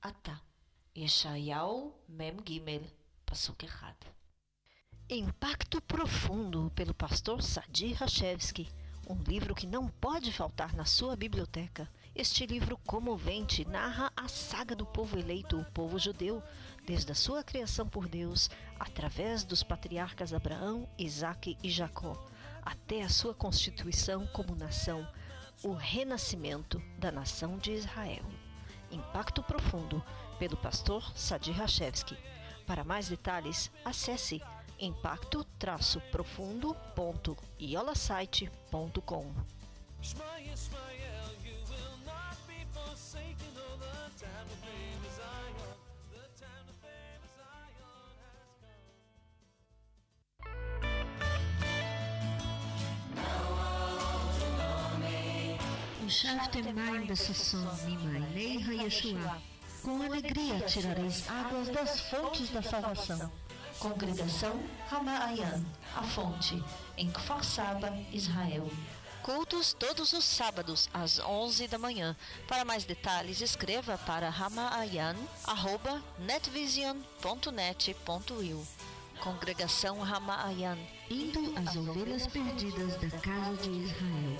ata. Yeshayahu Mem Gimel, Pasuk errado. Impacto Profundo, pelo pastor Sadi Rachevski. Um livro que não pode faltar na sua biblioteca. Este livro comovente narra a saga do povo eleito, o povo judeu, desde a sua criação por Deus, através dos patriarcas Abraão, Isaque e Jacó, até a sua constituição como nação, o renascimento da nação de Israel. Impacto Profundo, pelo pastor Sadi Rachevski. Para mais detalhes, acesse impacto-profundo.iolasite.com. Shaftemai Bessasson Mimainei Hayeshua. Com alegria tirareis águas das fontes da salvação. Congregação Ramaayan, a fonte, em Kfar Saba, Israel. Cultos todos os sábados às 11 da manhã. Para mais detalhes, escreva para ramaayan@netvision.net.il. Congregação Ramaayan, indo às ovelhas perdidas da casa de Israel.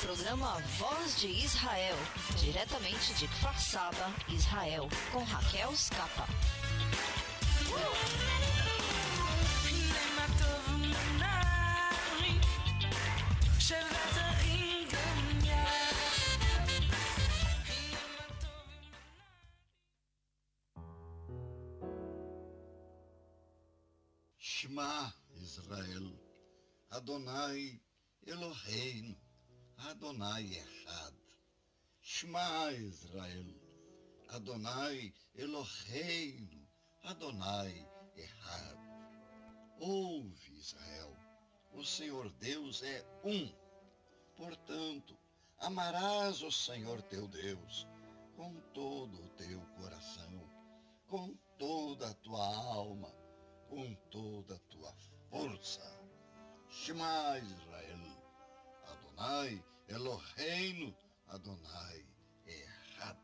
Programa Voz de Israel, diretamente de Kfar Saba, Israel, com Raquel Scapa. Shema Israel, Adonai Eloheinu, Adonai Echad. Shema Israel, Adonai Eloheinu, Adonai Echad. Ouve Israel, o Senhor Deus é um. Portanto, amarás o Senhor teu Deus com todo o teu coração, com toda a tua alma, com toda a tua força. Shema Israel, Adonai Eloheinu, Adonai Echad.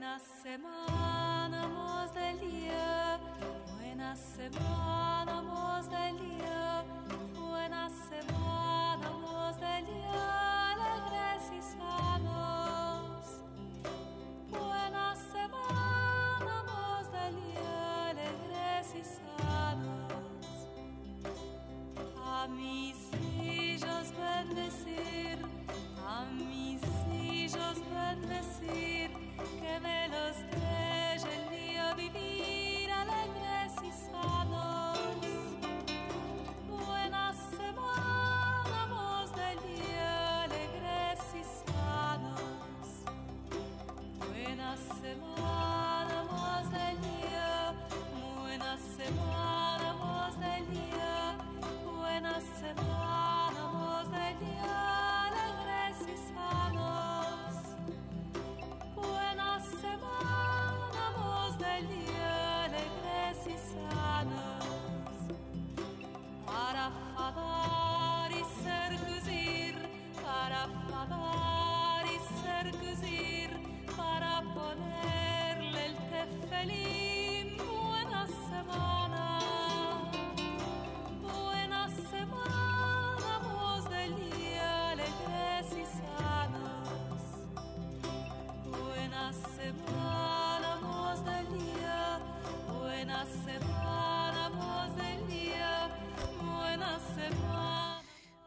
Buena semana, mos del. Buena semana, mos del.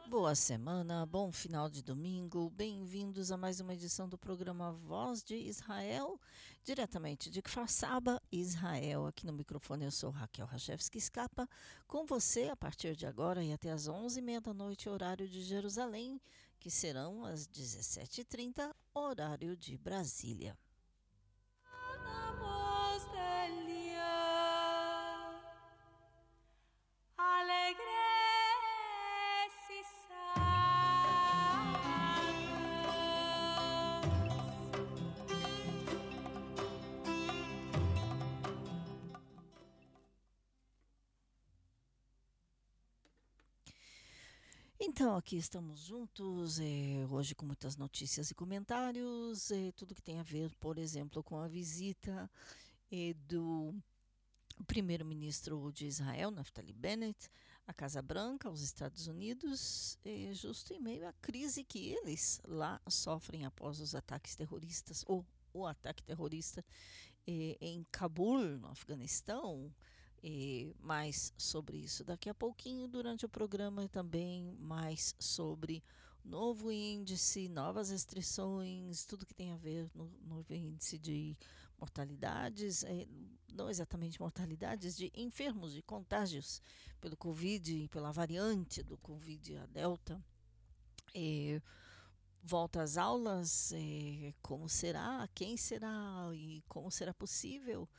Boa semana, bom final de domingo. Bem-vindos a mais uma edição do programa Voz de Israel, diretamente de Kfar Saba, Israel. Aqui no microfone eu sou Raquel Rachevski Escapa, com você a partir de agora e até às 11h30 da noite, horário de Jerusalém, que serão às 17h30, horário de Brasília. Então, aqui estamos juntos, eh, hoje com muitas notícias e comentários, eh, tudo que tem a ver, por exemplo, com a visita eh, do primeiro-ministro de Israel, Naftali Bennett, à Casa Branca, aos Estados Unidos, justo em meio à crise que eles lá sofrem após os ataques terroristas, ou o ataque terrorista em Cabul, no Afeganistão, e mais sobre isso daqui a pouquinho durante o programa e também mais sobre novo índice, novas restrições, tudo que tem a ver no novo índice de mortalidades, eh, não exatamente mortalidades, de enfermos, de contágios pelo Covid pela variante do Covid, a Delta. Eh, volta às aulas, eh, como será, quem será e como será possível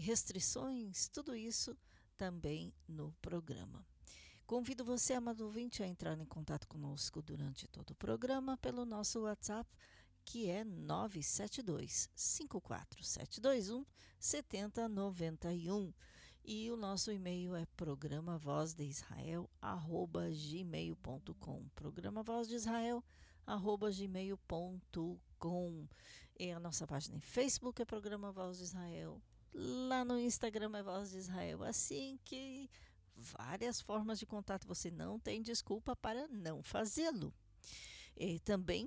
restrições, tudo isso também no programa. Convido você, amado ouvinte, a entrar em contato conosco durante todo o programa pelo nosso WhatsApp, que é 972 54721 7091. E o nosso e-mail é programa voz de Israel, arroba gmail.com. Programa voz de Israel, arroba gmail.com. E a nossa página em Facebook é Programa Voz de Israel. Lá no Instagram é Voz de Israel. Assim que várias formas de contato, você não tem desculpa para não fazê-lo. E também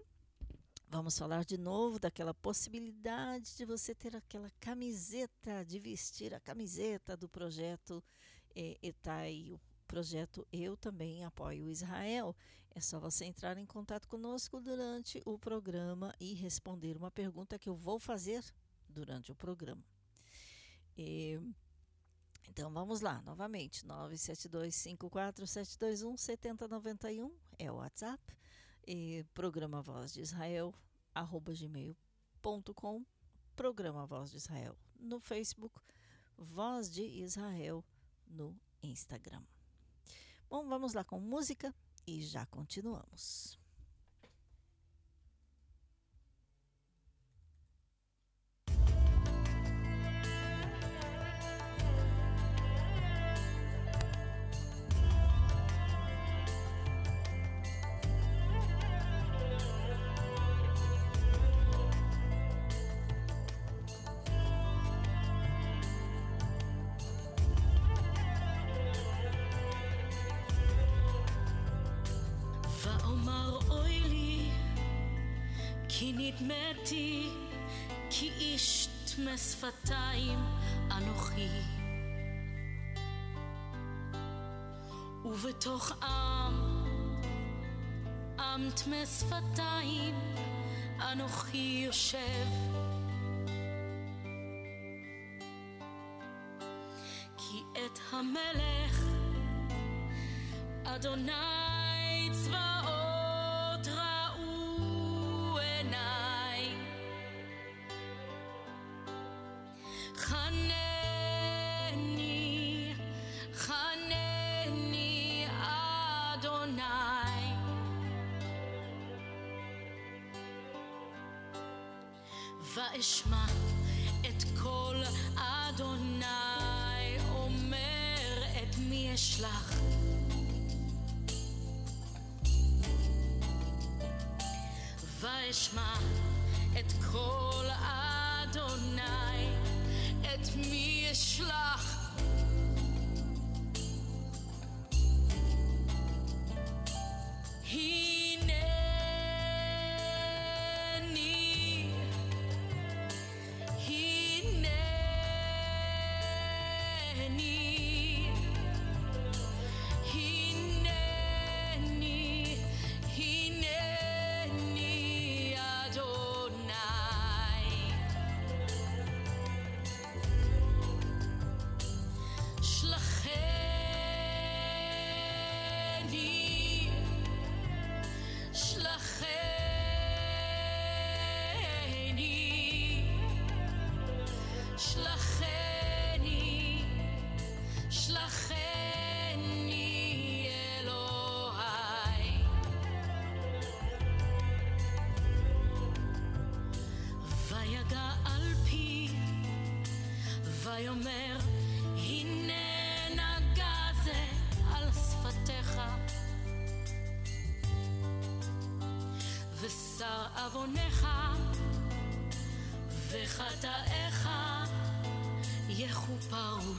vamos falar de novo daquela possibilidade de você ter aquela camiseta, de vestir a camiseta do projeto eh, ETAI, o projeto Eu Também Apoio Israel. É só você entrar em contato conosco durante o programa e responder uma pergunta que eu vou fazer durante o programa. E, então vamos lá, novamente, 97254721791 é o WhatsApp, e programa Voz de Israel, arroba gmail.com, programa Voz de Israel no Facebook, Voz de Israel no Instagram. Bom, vamos lá com música e já continuamos. כי נדמתי כי איש טמא שפתיים אנוכי. ובתוך עם, עם טמא שפתיים, אנוכי יושב. כי את המלך אדוני ואשמע את קול אדוני אומר את מי אשלח. ואשמע את קול אדוני, me a. ויאמר, הנה נגע זה על שפתיך. ושר עוונך וחטאיך יכופרו.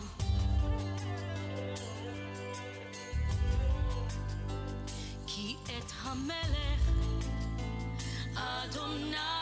כי את המלך אדוני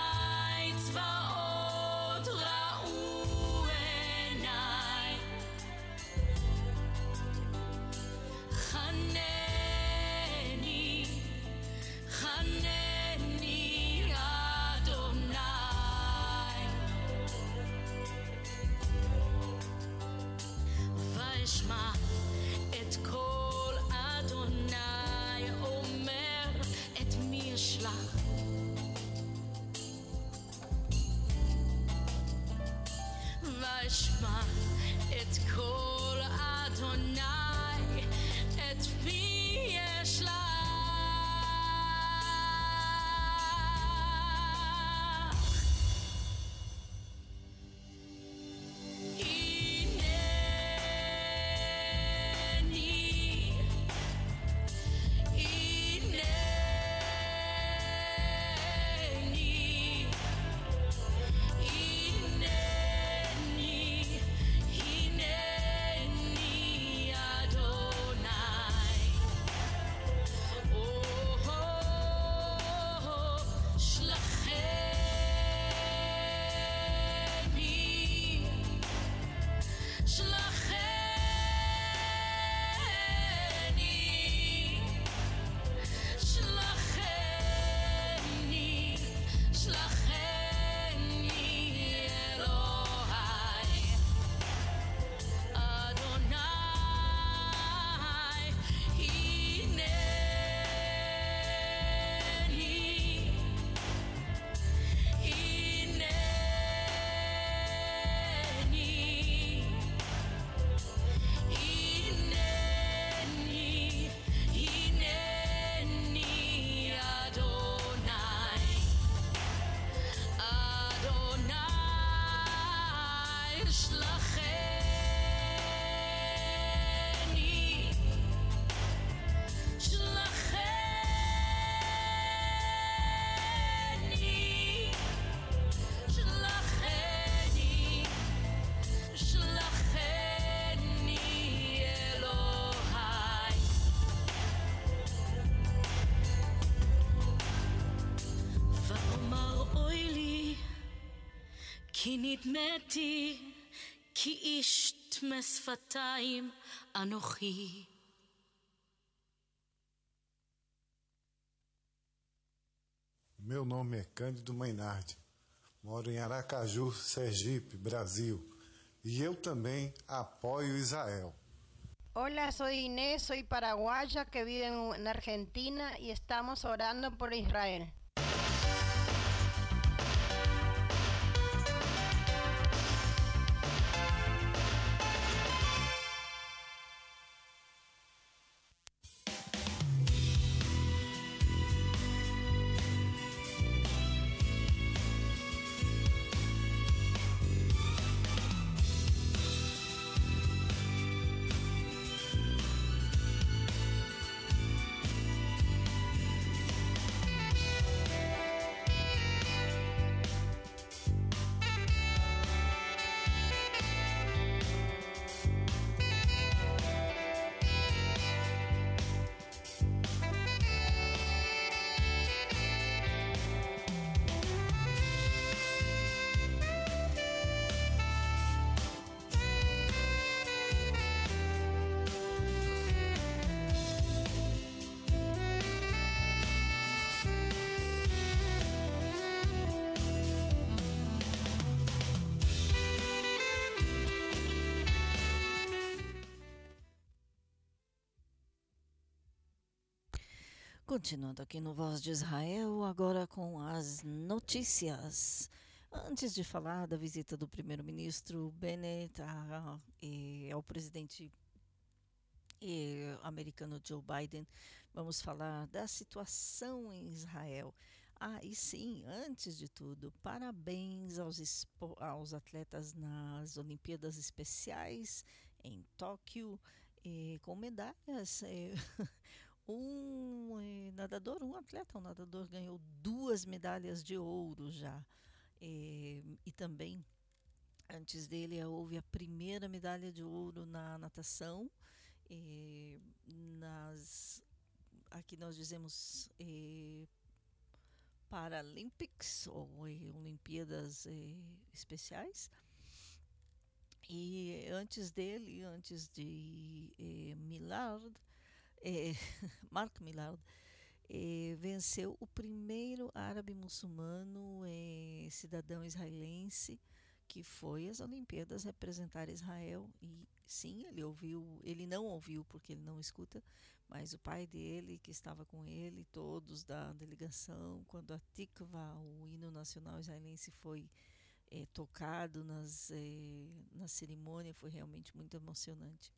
כי נדמתי כי איש טמא שפתיים אנוכי. Meu nome é Cândido Mainardi. Moro em Aracaju, Sergipe, Brasil. E eu também apoio Israel. Hola, soy Inés, soy paraguaya que vive en, en Argentina y estamos orando por Israel. Continuando aqui no Voz de Israel, agora com as notícias. Antes de falar da visita do primeiro-ministro Bennett a, e, ao presidente americano Joe Biden, vamos falar da situação em Israel. Ah, e sim, antes de tudo, parabéns aos, aos atletas nas Olimpíadas Especiais em Tóquio, com medalhas. um eh, nadador, um atleta, um nadador ganhou duas medalhas de ouro já. Eh, e também, antes dele, houve a primeira medalha de ouro na natação. Eh, nas, aqui nós dizemos Paralympics, ou Olimpíadas Especiais. E antes dele, antes de Millard, é, Mark Millard, é, venceu o primeiro árabe muçulmano é, cidadão israelense que foi às Olimpíadas representar Israel. E sim ele ouviu ele não ouviu porque ele não escuta mas o pai dele que estava com ele todos da delegação quando a Tikva o hino nacional israelense foi é, tocado nas é, na cerimônia foi realmente muito emocionante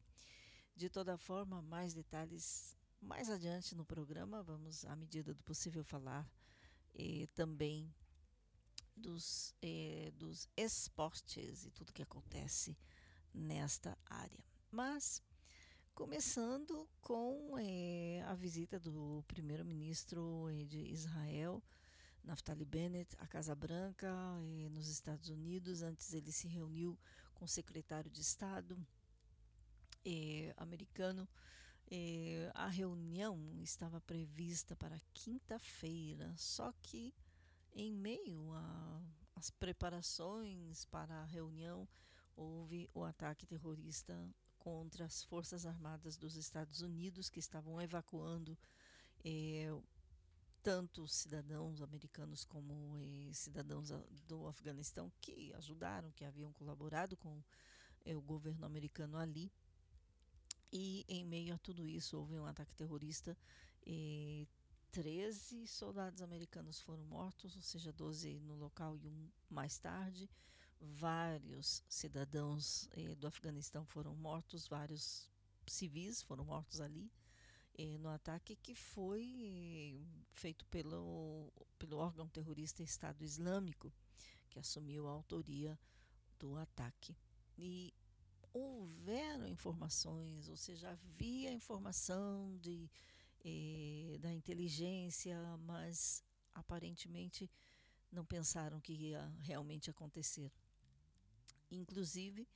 de toda forma, mais detalhes mais adiante no programa. Vamos, à medida do possível, falar eh, também dos, eh, dos esportes e tudo que acontece nesta área. Mas, começando com eh, a visita do primeiro-ministro eh, de Israel, Naftali Bennett, à Casa Branca, nos Estados Unidos. Antes, ele se reuniu com o secretário de Estado eh, americano. Eh, a reunião estava prevista para quinta-feira, só que em meio às preparações para a reunião houve o ataque terrorista contra as Forças Armadas dos Estados Unidos que estavam evacuando eh, tanto cidadãos americanos como eh, cidadãos do Afeganistão que ajudaram, que haviam colaborado com eh, o governo americano ali. E em meio a tudo isso houve um ataque terrorista e 13 soldados americanos foram mortos, ou seja, 12 no local e um mais tarde. Vários cidadãos eh, do Afeganistão foram mortos, vários civis foram mortos ali eh, no ataque que foi eh, feito pelo, pelo órgão terrorista Estado Islâmico, que assumiu a autoria do ataque. E houveram informações, ou seja, havia informação de, eh, da inteligência, mas aparentemente não pensaram que ia realmente acontecer. Inclusive,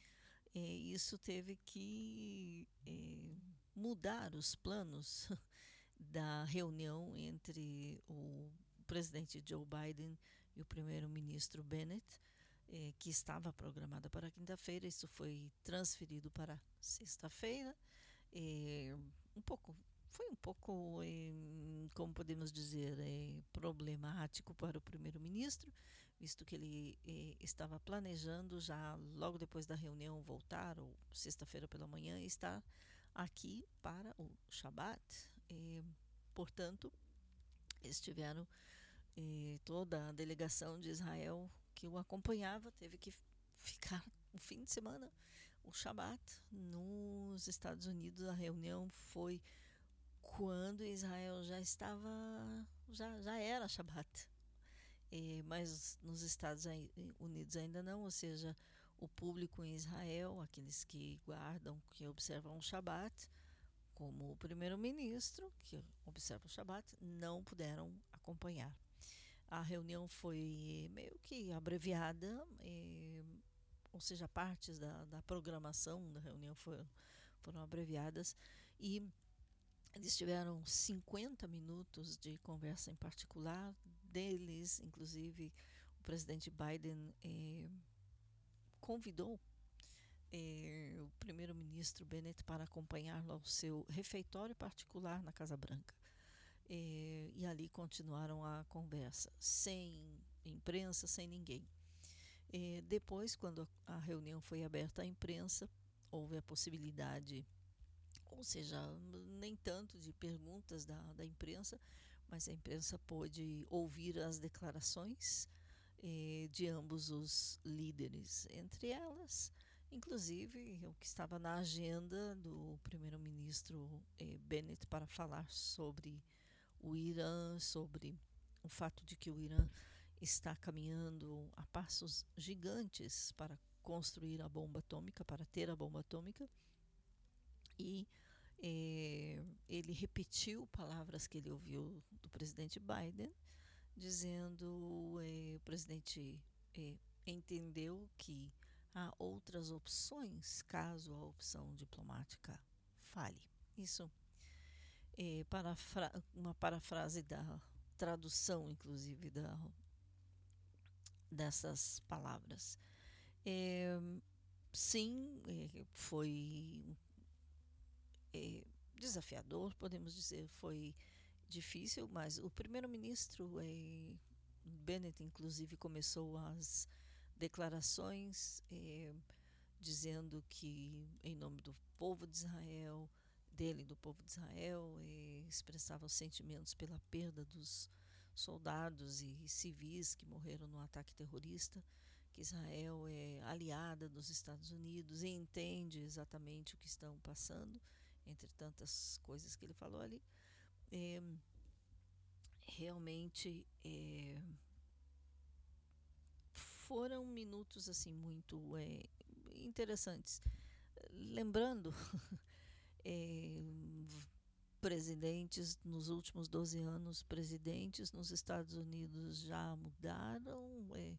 eh, isso teve que eh, mudar os planos da reunião entre o presidente Joe Biden e o primeiro-ministro Bennett eh, que estava programada para quinta-feira, isso foi transferido para sexta-feira. Eh, um pouco, foi um pouco, eh, como podemos dizer, eh, problemático para o primeiro-ministro, visto que ele eh, estava planejando já logo depois da reunião voltar, ou sexta-feira pela manhã, estar aqui para o Shabat. Eh, portanto, estiveram toda a delegação de Israel que o acompanhava teve que ficar o fim de semana, o Shabat, nos Estados Unidos. A reunião foi quando Israel já estava, já, já era Shabat. E, mas nos Estados Unidos ainda não, ou seja, o público em Israel, aqueles que guardam, que observam o Shabat, como o primeiro-ministro, que observa o Shabat, não puderam acompanhar. A reunião foi meio que abreviada, e, ou seja, partes da, da programação da reunião foram, foram abreviadas e eles tiveram 50 minutos de conversa em particular, deles, inclusive, o presidente Biden eh, convidou eh, o primeiro-ministro Bennett para acompanhá-lo ao seu refeitório particular na Casa Branca. E, e ali continuaram a conversa, sem imprensa, sem ninguém. E depois, quando a reunião foi aberta à imprensa, houve a possibilidade, ou seja, nem tanto de perguntas da, da imprensa, mas a imprensa pôde ouvir as declarações eh, de ambos os líderes, entre elas, inclusive, o que estava na agenda do primeiro-ministro eh, Bennett para falar sobre o Irã, sobre o fato de que o Irã está caminhando a passos gigantes para construir a bomba atômica, para ter a bomba atômica. E eh, ele repetiu palavras que ele ouviu do presidente Biden, dizendo eh, o presidente eh, entendeu que há outras opções caso a opção diplomática fale. Isso é parafra uma parafrase da tradução, inclusive, da, dessas palavras. É, sim, é, foi é, desafiador, podemos dizer, foi difícil, mas o primeiro-ministro é, Bennett, inclusive, começou as declarações é, dizendo que, em nome do povo de Israel, dele, do povo de Israel, expressava os sentimentos pela perda dos soldados e civis que morreram no ataque terrorista, que Israel é aliada dos Estados Unidos e entende exatamente o que estão passando, entre tantas coisas que ele falou ali. É, realmente é, foram minutos assim muito é, interessantes. Lembrando, presidentes nos últimos 12 anos, presidentes nos Estados Unidos já mudaram. É,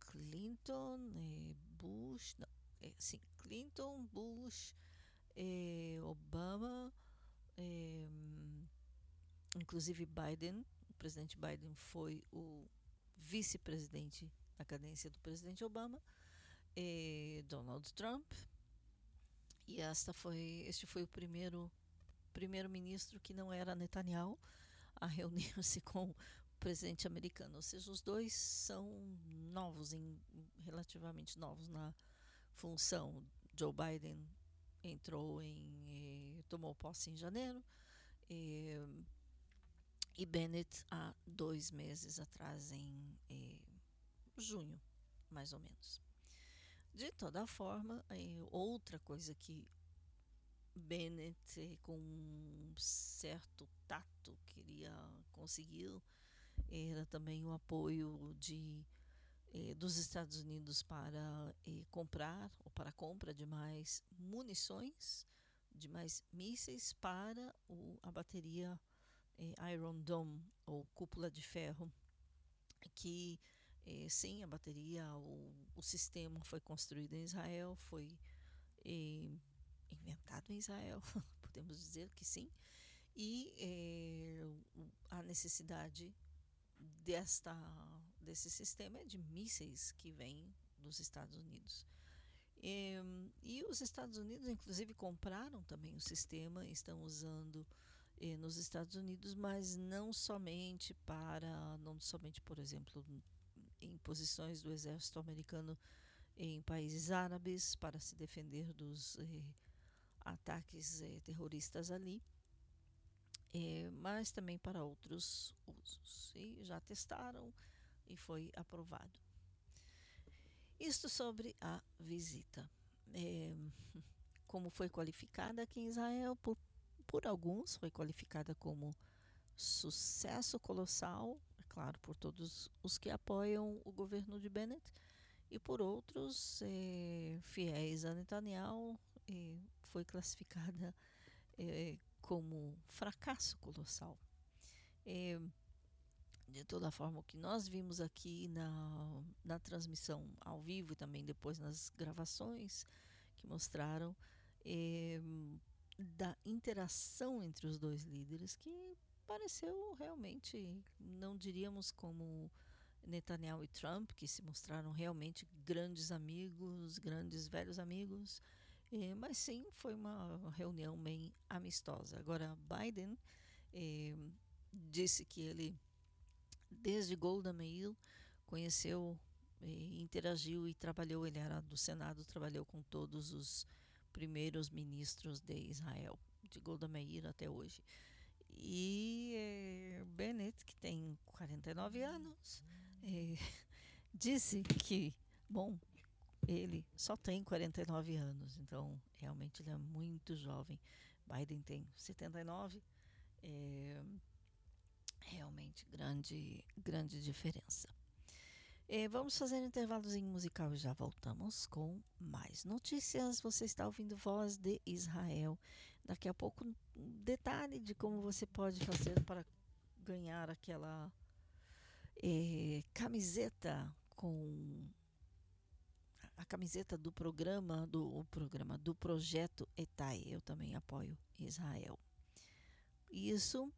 Clinton, é, Bush, não, é, sim, Clinton, Bush, Obama, inclusive Biden, o presidente Biden foi o vice-presidente na cadência do presidente Obama, Donald Trump, e esta foi, este foi o primeiro primeiro-ministro que não era Netanyahu a reunir-se com o presidente americano. Ou seja, os dois são novos, em, relativamente novos na função. Joe Biden entrou em eh, tomou posse em janeiro eh, e Bennett há dois meses atrás em eh, junho, mais ou menos. De toda forma, outra coisa que Bennett, com um certo tato, queria conseguir era também o apoio de eh, dos Estados Unidos para eh, comprar ou para compra de mais munições, de mais mísseis para o, a bateria eh, Iron Dome ou cúpula de ferro, que eh, sim, a bateria, o, o, sistema foi construído em Israel, foi eh, inventado em Israel, podemos dizer que sim, e eh, a necessidade desta, desse sistema é de mísseis que vêm dos Estados Unidos. E, e, os Estados Unidos, inclusive, compraram também o sistema, estão usando nos Estados Unidos, mas não somente para, não somente, por exemplo, em posições do exército americano em países árabes para se defender dos eh, ataques eh, terroristas ali, eh, mas também para outros usos. E já testaram e foi aprovado. Isto sobre a visita. É, como foi qualificada aqui em Israel, por, por alguns foi qualificada como sucesso colossal, claro, por todos os que apoiam o governo de Bennett, e por outros é, fiéis a Netanyahu, foi classificada é, como fracasso colossal. De toda forma, o que nós vimos aqui na, na transmissão ao vivo e também depois nas gravações que mostraram é, da interação entre os dois líderes, que pareceu realmente, não diríamos como Netanyahu e Trump, que se mostraram realmente grandes amigos, grandes velhos amigos, é, mas sim foi uma reunião bem amistosa. Agora, Biden é, disse que ele desde Golda Meir, conheceu, interagiu e trabalhou, ele era do Senado, trabalhou com todos os primeiros ministros de Israel. de Golda Meir até hoje. E é, Bennett, que tem 49 anos, é, disse que, bom, ele só tem 49 anos, então realmente ele é muito jovem. Biden tem 79, é, realmente grande, grande diferença. É, vamos fazer um intervalozinho musical e já voltamos com mais notícias. Você está ouvindo Voz de Israel. Daqui a pouco, um detalhe de como você pode fazer para ganhar aquela é, camiseta com a camiseta do programa do programa do projeto Etai. Eu também apoio Israel. Isso,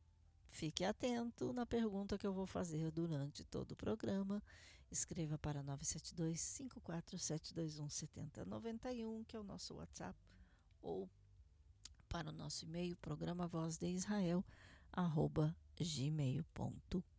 fique atento na pergunta que eu vou fazer durante todo o programa. Escreva para 972 54721 7091, que é o nosso WhatsApp, ou para o nosso e-mail, programa voz de Israel, arroba gmail.com.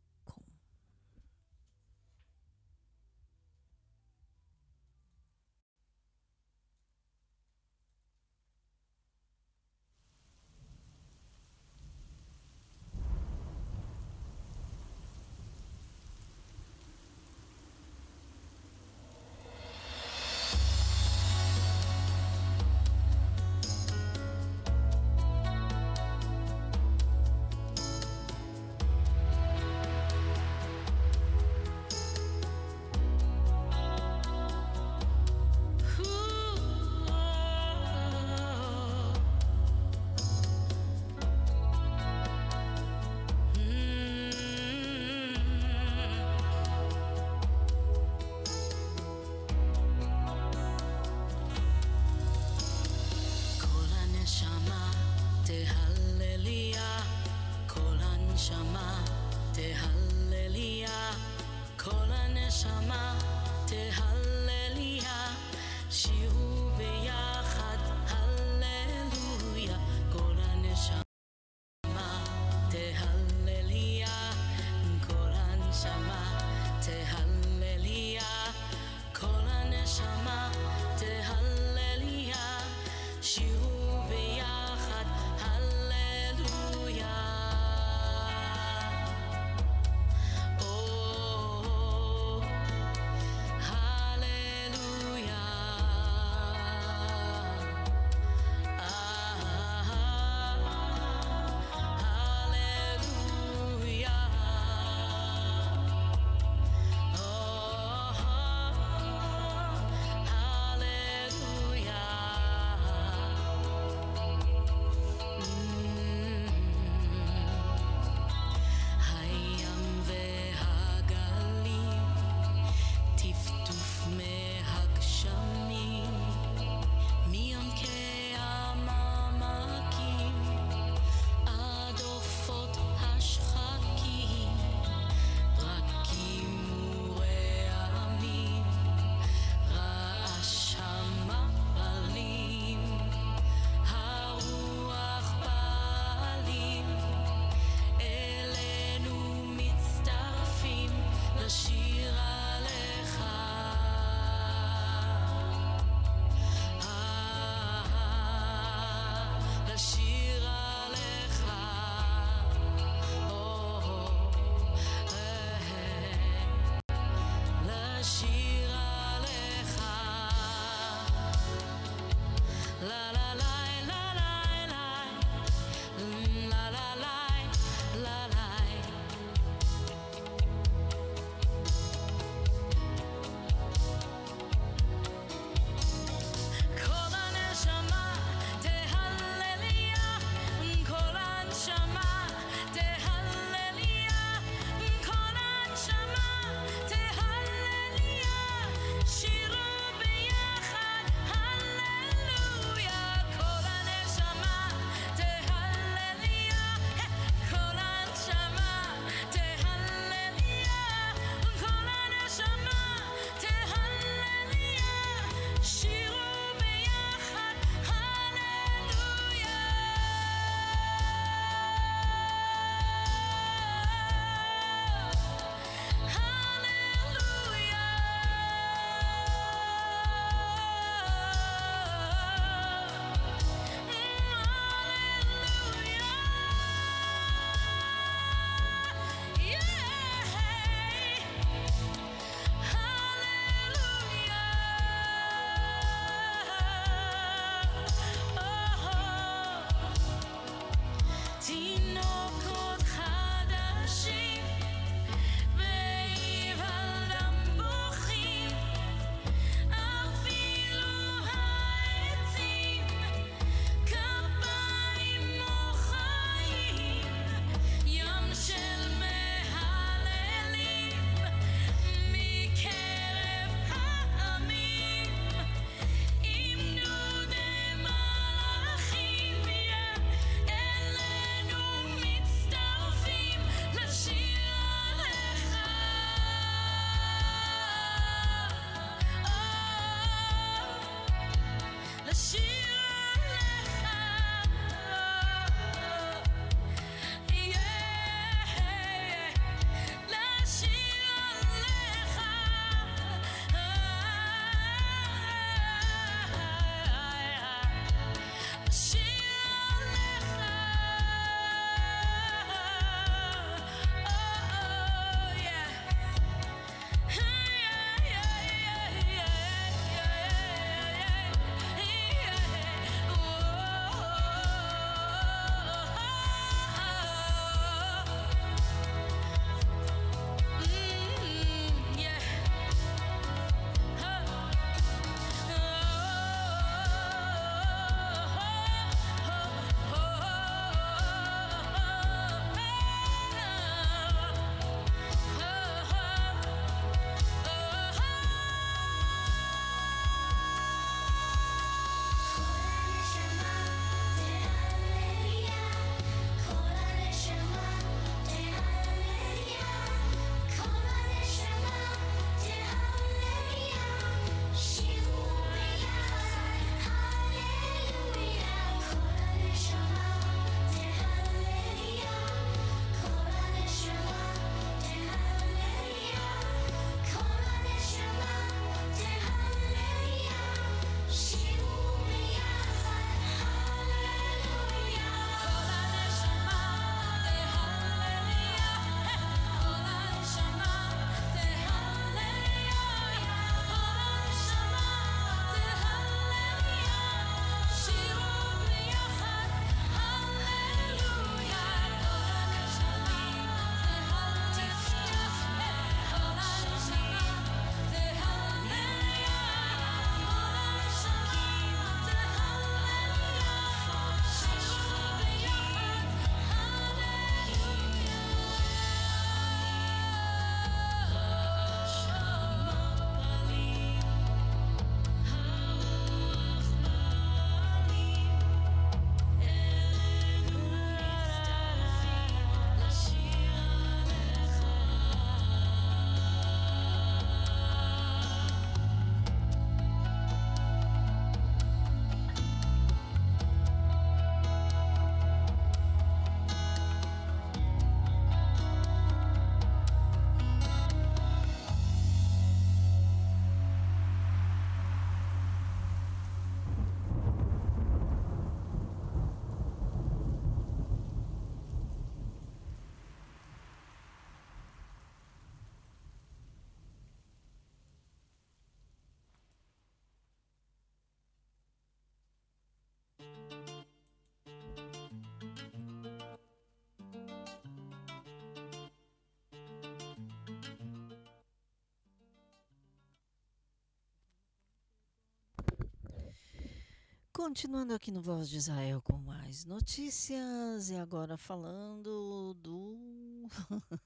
Continuando aqui no Voz de Israel com mais notícias e agora falando do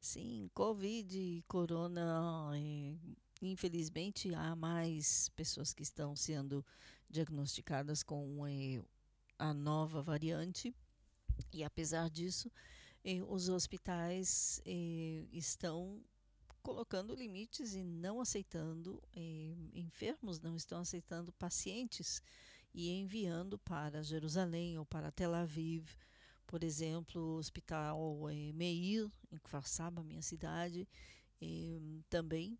sim, Covid, corona, infelizmente há mais pessoas que estão sendo diagnosticadas com a nova variante. E apesar disso, os hospitais estão colocando limites e não aceitando enfermos, não estão aceitando pacientes e enviando para Jerusalém ou para Tel Aviv, por exemplo, o Hospital Meir, em Kfar minha cidade, também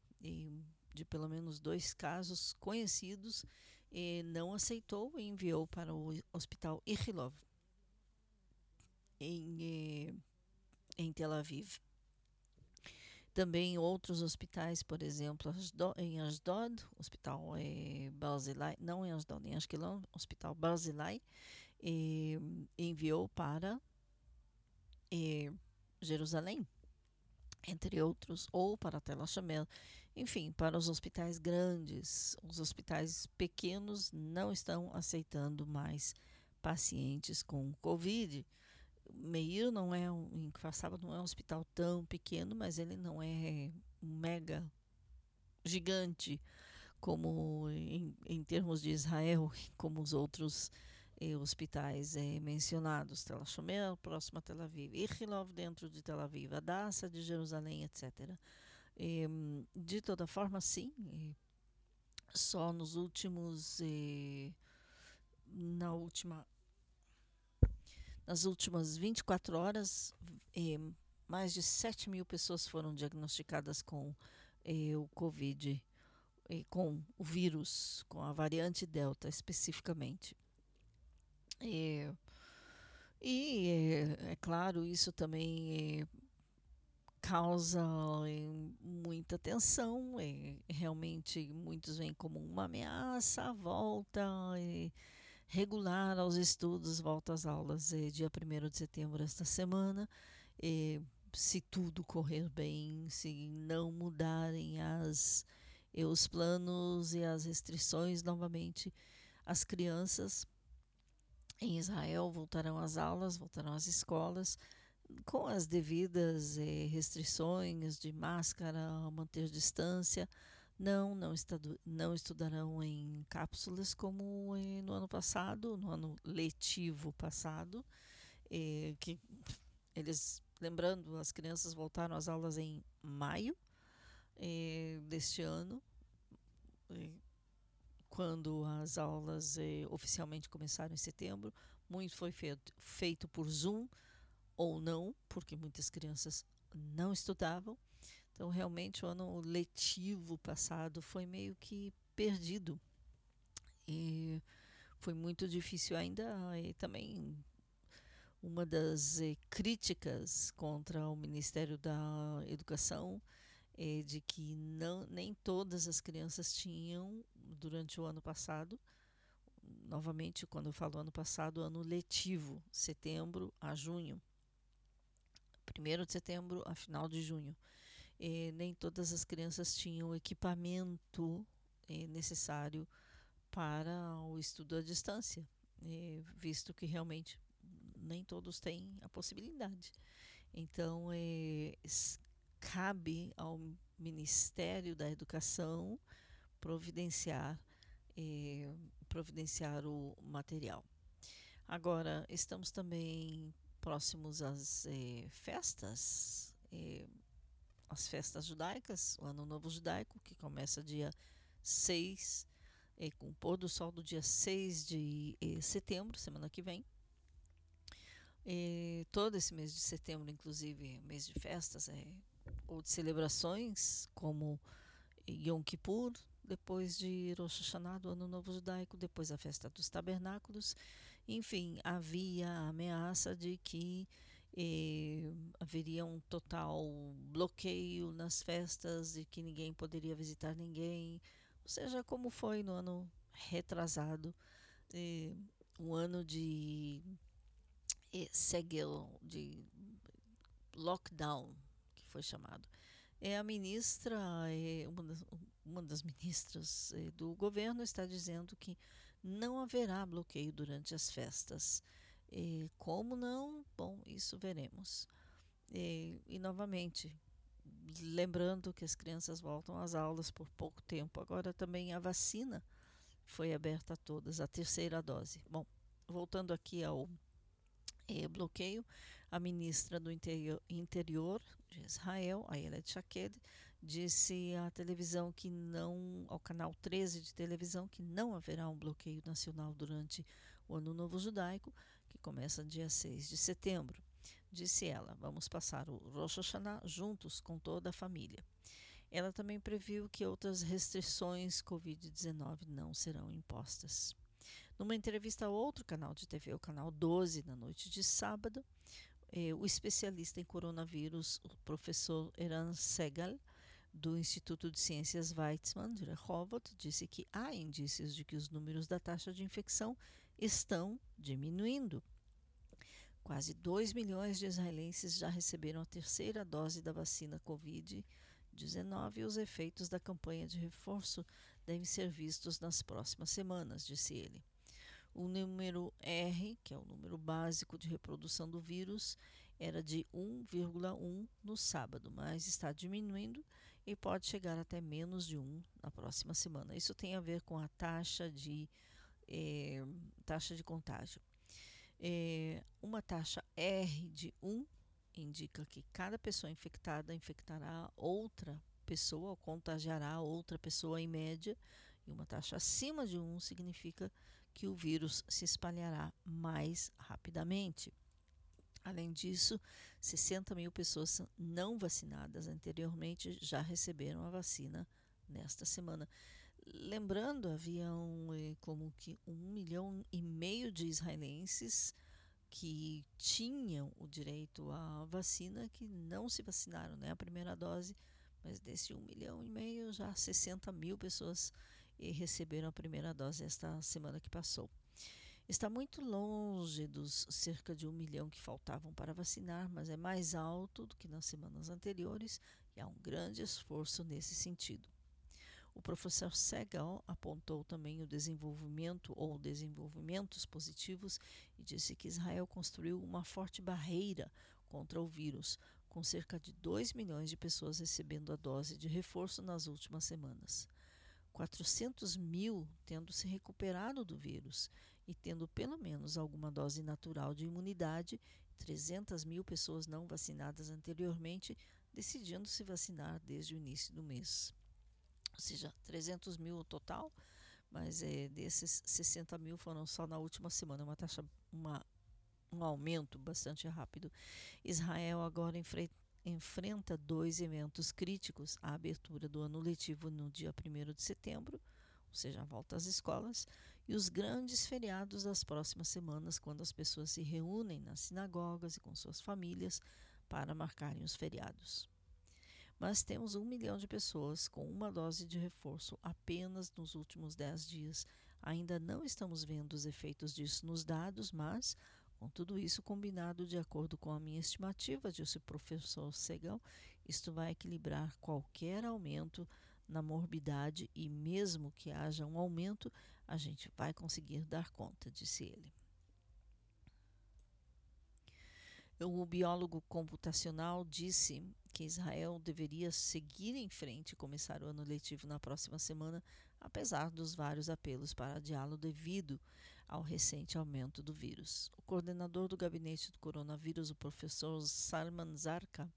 de pelo menos dois casos conhecidos, eh, não aceitou e enviou para o Hospital Ichilov, em, eh, em Tel Aviv. Também outros hospitais, por exemplo, em Asdod, Hospital eh, Barzilai, não em Asdod, em Ashkelon, Hospital Barzilai, eh, enviou para eh, Jerusalém, entre outros, ou para Tel Hashamel, enfim, para os hospitais grandes. Os hospitais pequenos não estão aceitando mais pacientes com Covid. Meir não é um, em Kfar não é um hospital tão pequeno, mas ele não é mega gigante como em, em termos de Israel, como os outros eh, hospitais eh, mencionados, Tel Hashomer, próximo a Tel Aviv, Ichilov dentro de Tel Aviv, Adassa de Jerusalém, etc. De toda forma, sim, só nos últimos, na última nas últimas 24 horas, mais de 7 mil pessoas foram diagnosticadas com o Covid, com o vírus, com a variante Delta especificamente. e, é claro, isso também causa muita tensão. realmente, muitos veem como uma ameaça volta regular aos estudos, volta às aulas eh, dia 1 de setembro esta semana. Se tudo correr bem, se não mudarem as, eh, os planos e as restrições novamente, as crianças em Israel voltarão às aulas, voltarão às escolas, com as devidas eh, restrições de máscara, manter distância, não, não, estadu não estudarão em cápsulas como eh, no ano passado, no ano letivo passado, eh, que eles, lembrando, as crianças voltaram às aulas em maio eh, deste ano, quando as aulas oficialmente começaram em setembro. Muito foi feito, feito por Zoom ou não, porque muitas crianças não estudavam. Então, realmente, o ano letivo passado foi meio que perdido. E foi muito difícil ainda. E também uma das eh, críticas contra o Ministério da Educação é de que não, nem todas as crianças tinham, durante o ano passado, novamente, quando eu falo ano passado, ano letivo, setembro a junho. Primeiro de setembro a final de junho eh, nem todas as crianças tinham o equipamento eh, necessário para o estudo à distância, eh, visto que realmente nem todos têm a possibilidade. Então, cabe ao Ministério da Educação providenciar, providenciar o material. Agora, estamos também próximos às festas as festas judaicas, o Ano Novo Judaico, que começa dia 6, eh, com o pôr do sol do dia 6 de eh, setembro, semana que vem. Todo esse mês de setembro, inclusive, mês de festas, ou de celebrações, como Yom Kippur, depois de Rosh Hashanah, do Ano Novo Judaico, depois a festa dos tabernáculos. Enfim, havia a ameaça de que haveria um total bloqueio nas festas e que ninguém poderia visitar ninguém, ou seja, como foi no ano retrasado, um ano de segel, de lockdown, que foi chamado. É a ministra, é uma, das, uma das ministras é, do governo está dizendo que não haverá bloqueio durante as festas. E como não? Bom, isso veremos. E, e novamente, lembrando que as crianças voltam às aulas por pouco tempo. Agora também a vacina foi aberta a todas, a terceira dose. Bom, voltando aqui ao eh, bloqueio, a ministra do interior, interior de Israel, Ayelet Shaked, disse à televisão que não, ao canal 13 de televisão, que não haverá um bloqueio nacional durante o Ano Novo Judaico, que começa dia 6 de setembro. Disse ela: Vamos passar o Rosh Hashanah juntos com toda a família. Ela também previu que outras restrições Covid-19 não serão impostas. Numa entrevista a outro canal de TV, o canal 12, na noite de sábado, eh, o especialista em coronavírus, o professor Eran Segal, do Instituto de Ciências Weizmann de Rehovot, disse que há indícios de que os números da taxa de infecção estão diminuindo. Quase 2 milhões de israelenses já receberam a terceira dose da vacina Covid-19 e os efeitos da campanha de reforço devem ser vistos nas próximas semanas, disse ele. O número R, que é o número básico de reprodução do vírus, era de 1,1 no sábado, mas está diminuindo e pode chegar até menos de 1 na próxima semana. Isso tem a ver com a taxa de, eh, taxa de contágio. É, uma taxa R de 1 indica que cada pessoa infectada infectará outra pessoa ou contagiará outra pessoa em média, e uma taxa acima de 1 significa que o vírus se espalhará mais rapidamente. Além disso, 60 mil pessoas não vacinadas anteriormente já receberam a vacina nesta semana. Lembrando, haviam eh, como que um milhão e meio de israelenses que tinham o direito à vacina que não se vacinaram, né? A primeira dose, mas desse um milhão e meio, já 60 mil pessoas eh, receberam a primeira dose esta semana que passou. Está muito longe dos cerca de um milhão que faltavam para vacinar, mas é mais alto do que nas semanas anteriores e há um grande esforço nesse sentido. O professor Segal apontou também o desenvolvimento ou desenvolvimentos positivos e disse que Israel construiu uma forte barreira contra o vírus, com cerca de 2 milhões de pessoas recebendo a dose de reforço nas últimas semanas. 400 mil tendo se recuperado do vírus e tendo pelo menos alguma dose natural de imunidade, 300 mil pessoas não vacinadas anteriormente decidindo se vacinar desde o início do mês ou seja, 300 mil no total, mas é, desses 60 mil foram só na última semana, uma taxa, uma, um aumento bastante rápido. Israel agora enfrenta dois eventos críticos: a abertura do ano letivo no dia 1 de setembro, ou seja, a volta às escolas, e os grandes feriados das próximas semanas, quando as pessoas se reúnem nas sinagogas e com suas famílias para marcarem os feriados mas temos um milhão de pessoas com uma dose de reforço apenas nos últimos dez dias. Ainda não estamos vendo os efeitos disso nos dados, mas, com tudo isso combinado de acordo com a minha estimativa, disse o professor Segal, isto vai equilibrar qualquer aumento na morbidade e, mesmo que haja um aumento, a gente vai conseguir dar conta, disse ele. O biólogo computacional disse que Israel deveria seguir em frente e começar o ano letivo na próxima semana, apesar dos vários apelos para diálogo devido ao recente aumento do vírus. O coordenador do gabinete do coronavírus, o professor Salman Zarka,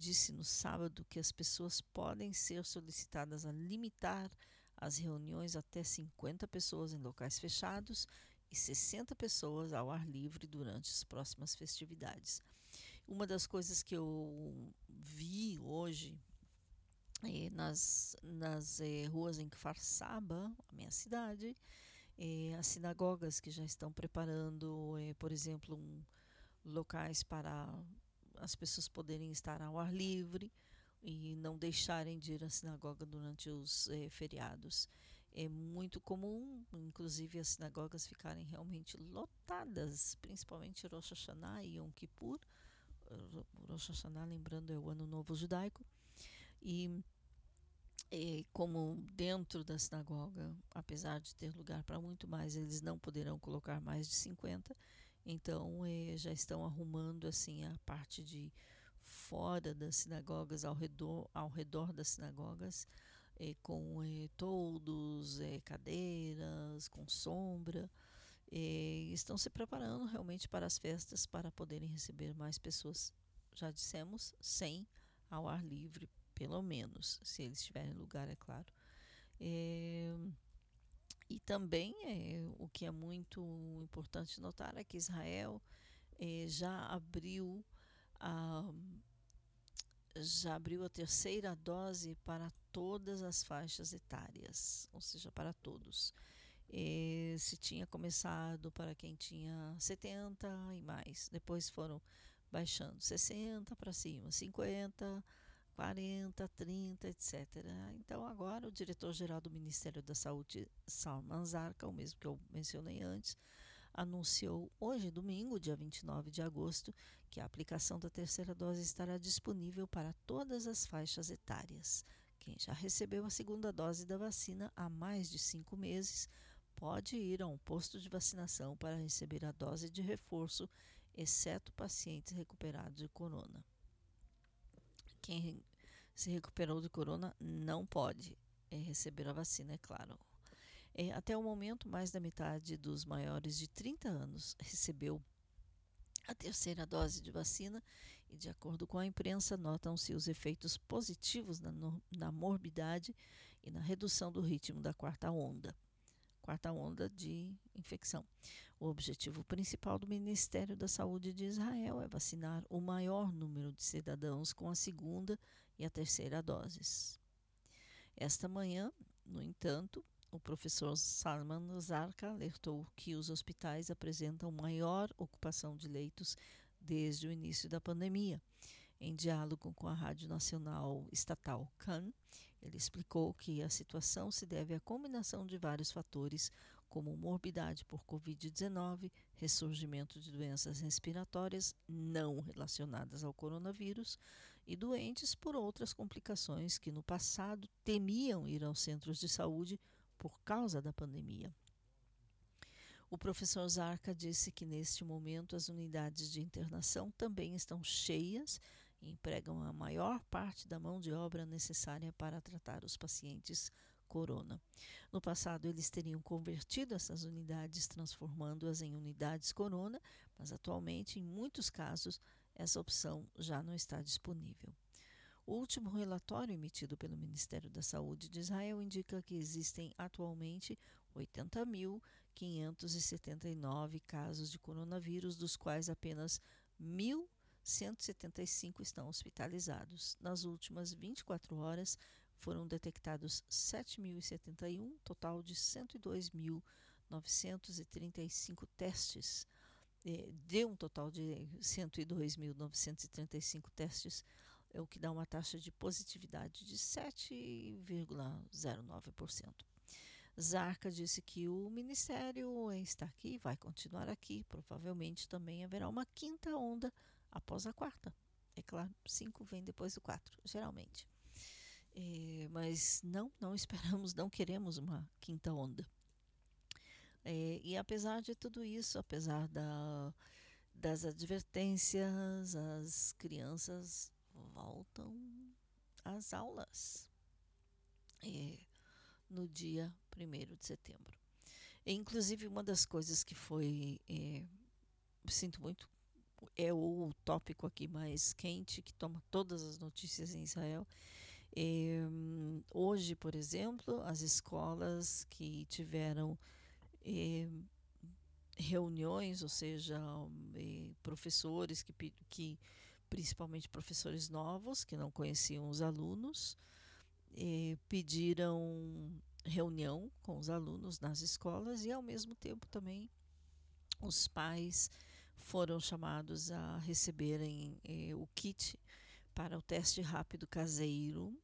disse no sábado que as pessoas podem ser solicitadas a limitar as reuniões até 50 pessoas em locais fechados e 60 pessoas ao ar livre durante as próximas festividades. Uma das coisas que eu vi hoje é, nas, nas é, ruas em Kfar Saba, a minha cidade, é, as sinagogas que já estão preparando, por exemplo, um, locais para as pessoas poderem estar ao ar livre e não deixarem de ir à sinagoga durante os feriados. É muito comum, inclusive, as sinagogas ficarem realmente lotadas, principalmente Rosh Hashanah e Yom Kippur, Rosh Hashanah, lembrando, é o ano novo judaico. E E como dentro da sinagoga, apesar de ter lugar para muito mais, eles não poderão colocar mais de 50. Então eh, já estão arrumando assim a parte de fora das sinagogas, ao redor, ao redor das sinagogas, eh, com eh, toldos, eh, cadeiras, com sombra. Estão se preparando realmente para as festas para poderem receber mais pessoas. Já dissemos, 100 ao ar livre, pelo menos, se eles tiverem lugar, é claro. E também é, o que é muito importante notar é que Israel é, já abriu a já abriu a terceira dose para todas as faixas etárias, ou seja, para todos. E se tinha começado para quem tinha 70 e mais, depois foram baixando 60 para cima, 50, 40, 30, etc. Então, agora o diretor-geral do Ministério da Saúde, Salman Zarka, o mesmo que eu mencionei antes, anunciou hoje, domingo, dia 29 de agosto, que a aplicação da terceira dose estará disponível para todas as faixas etárias. Quem já recebeu a segunda dose da vacina há mais de cinco meses pode ir a um posto de vacinação para receber a dose de reforço, exceto pacientes recuperados de corona. Quem se recuperou de corona não pode é, receber a vacina, é claro. É, até o momento, mais da metade dos maiores de 30 anos recebeu a terceira dose de vacina e, de acordo com a imprensa, notam-se os efeitos positivos na, no, na morbidade e na redução do ritmo da quarta onda quarta onda de infecção. O objetivo principal do Ministério da Saúde de Israel é vacinar o maior número de cidadãos com a segunda e a terceira doses. Esta manhã, no entanto, o professor Salman Zarka alertou que os hospitais apresentam maior ocupação de leitos desde o início da pandemia. Em diálogo com a Rádio Nacional Estatal CAN, ele explicou que a situação se deve à combinação de vários fatores, como morbidade por Covid-19, ressurgimento de doenças respiratórias não relacionadas ao coronavírus e doentes por outras complicações que no passado temiam ir aos centros de saúde por causa da pandemia. O professor Zarca disse que neste momento as unidades de internação também estão cheias e empregam a maior parte da mão de obra necessária para tratar os pacientes corona. No passado, eles teriam convertido essas unidades, transformando-as em unidades corona, mas atualmente, em muitos casos, essa opção já não está disponível. O último relatório emitido pelo Ministério da Saúde de Israel indica que existem atualmente 80.579 casos de coronavírus, dos quais apenas 1.175 estão hospitalizados. Nas últimas 24 horas, foram detectados 7.071, total de 102.935 testes. É, de um total de 102.935 testes, é o que dá uma taxa de positividade de 7,09%. Zarca disse que o Ministério está aqui, vai continuar aqui. Provavelmente também haverá uma quinta onda após a quarta. É claro, cinco vem depois do quatro, geralmente. É, mas não, não esperamos, não queremos uma quinta onda. É, e apesar de tudo isso, apesar da, das advertências, as crianças voltam às aulas é, no dia 1 de setembro. E, inclusive, uma das coisas que foi, é, sinto muito, é o tópico aqui mais quente que toma todas as notícias em Israel, é, hoje, por exemplo, as escolas que tiveram reuniões, ou seja, professores que, que, principalmente professores novos que não conheciam os alunos, pediram reunião com os alunos nas escolas e, ao mesmo tempo, também os pais foram chamados a receberem o kit para o teste rápido caseiro,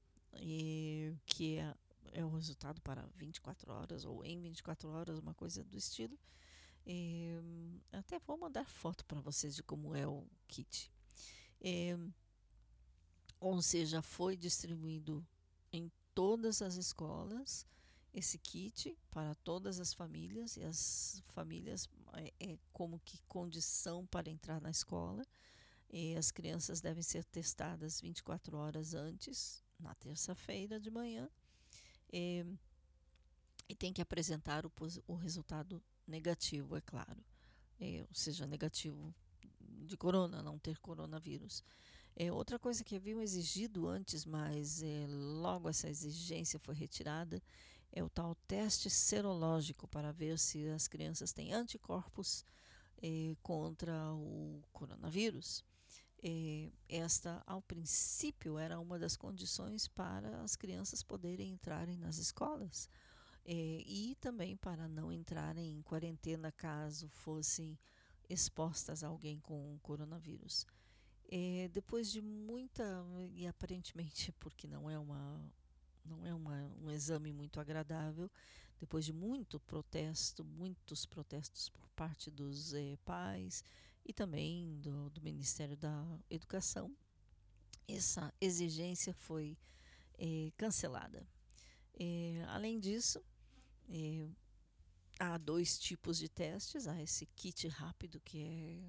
que é, é o resultado para 24 horas ou em 24 horas, uma coisa do estilo. E, até vou mandar foto para vocês de como é o kit. E, ou seja, foi distribuído em todas as escolas esse kit para todas as famílias e as famílias é, é como que condição para entrar na escola. E as crianças devem ser testadas 24 horas antes, na terça-feira de manhã, e, e, tem que apresentar o, o resultado negativo, é claro, é, ou seja, negativo de corona, não ter coronavírus. É, outra coisa que haviam exigido antes, mas é, logo essa exigência foi retirada, é o tal teste serológico para ver se as crianças têm anticorpos contra o coronavírus. É, esta, ao princípio, era uma das condições para as crianças poderem entrarem nas escolas é, e também para não entrarem em quarentena caso fossem expostas a alguém com coronavírus. É, depois de muita e aparentemente porque não é uma não é uma, um exame muito agradável depois de muito protesto muitos protestos por parte dos pais e também do, do, Ministério da Educação. Essa exigência foi eh, cancelada. Eh, além disso há dois tipos de testes. Há esse kit rápido que é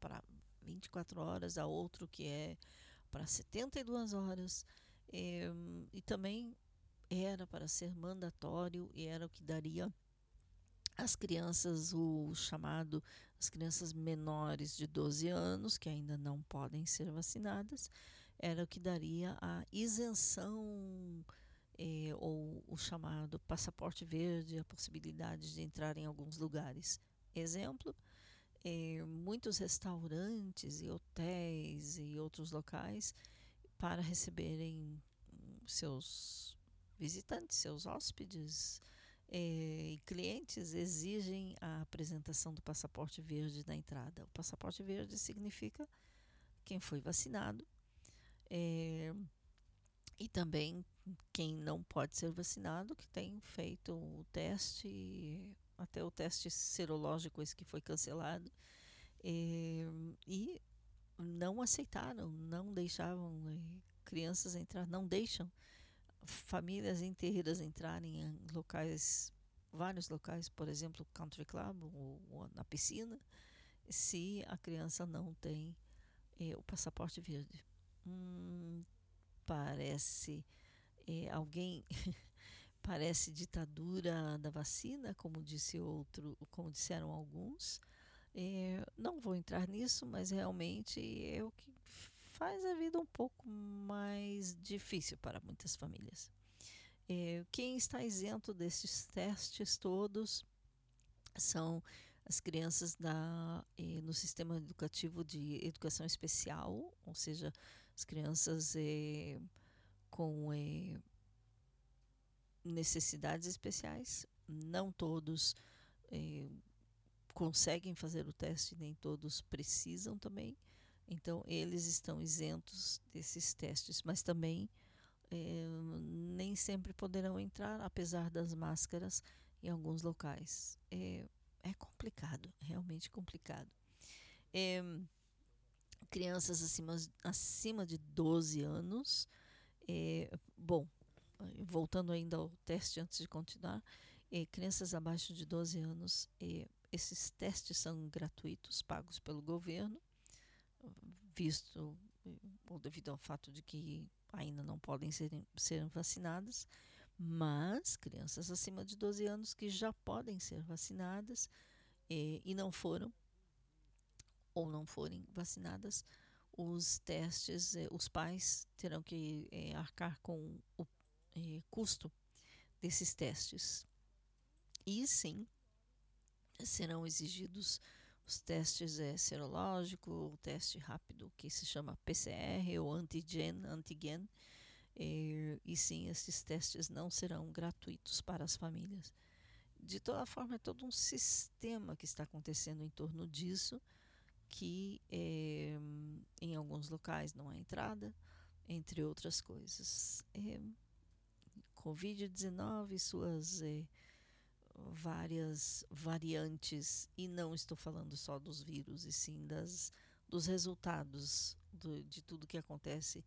para 24 horas, há outro que é para 72 horas, e também era para ser mandatório e era o que daria às crianças o chamado as crianças menores de 12 anos que ainda não podem ser vacinadas era o que daria a isenção é, ou o chamado passaporte verde a possibilidade de entrar em alguns lugares. Exemplo é, muitos restaurantes e hotéis e outros locais para receberem seus visitantes, seus hóspedes é, clientes exigem a apresentação do passaporte verde na entrada. O passaporte verde significa quem foi vacinado é, e também quem não pode ser vacinado, que tem feito o teste até o teste serológico esse que foi cancelado é, e não aceitaram, não deixavam crianças entrar, não deixam famílias inteiras entrarem em locais, vários locais, por exemplo, country club ou, ou na piscina, se a criança não tem é, o passaporte verde. Hum, parece alguém parece ditadura da vacina, como disse outro, como disseram alguns. É, não vou entrar nisso, mas realmente é o que faz a vida um pouco mais difícil para muitas famílias. É, quem está isento desses testes todos são as crianças da, eh, no sistema educativo de educação especial, ou seja, as crianças eh, com necessidades especiais. Não todos conseguem fazer o teste, nem todos precisam também. Então, eles estão isentos desses testes, mas também eh, nem sempre poderão entrar, apesar das máscaras, em alguns locais. É, é complicado, realmente complicado. É, crianças acima, acima de 12 anos, é, bom, voltando ainda ao teste antes de continuar, eh, crianças abaixo de 12 anos, eh, esses testes são gratuitos, pagos pelo governo, visto ou devido ao fato de que ainda não podem ser, ser vacinadas, mas crianças acima de 12 anos que já podem ser vacinadas eh, e não foram ou não forem vacinadas, os testes, eh, os pais terão que eh, arcar com o eh, custo desses testes. E sim, serão exigidos os testes é, serológico, o teste rápido que se chama PCR ou antigen, antigen, é, e sim, esses testes não serão gratuitos para as famílias. De toda forma, é todo um sistema que está acontecendo em torno disso, que é, em alguns locais não há entrada, entre outras coisas. É, Covid-19 e suas eh, várias variantes, e não estou falando só dos vírus, e sim das, dos resultados do, de tudo que acontece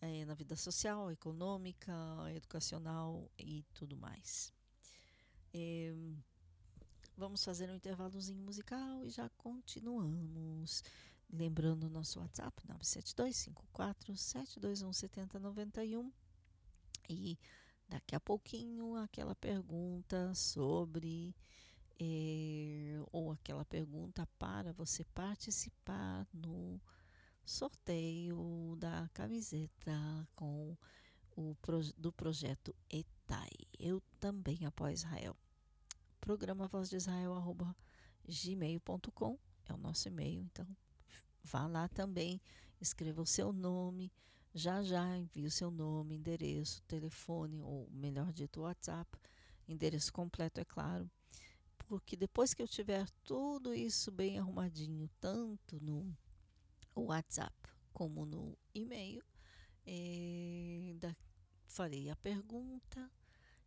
é, na vida social, econômica, educacional e tudo mais. É, vamos fazer um intervalozinho musical e já continuamos. Lembrando o nosso WhatsApp, 97254-721-7091. E daqui a pouquinho aquela pergunta sobre é, ou aquela pergunta para você participar no sorteio da camiseta com o do projeto ETAI. Eu também apoio Israel. Programa Voz de Israel arroba gmail.com é o nosso e-mail, então vá lá também, escreva o seu nome, já já envie o seu nome, endereço, telefone ou melhor dito WhatsApp, endereço completo é claro, porque depois que eu tiver tudo isso bem arrumadinho, tanto no WhatsApp como no e-mail, da, farei a pergunta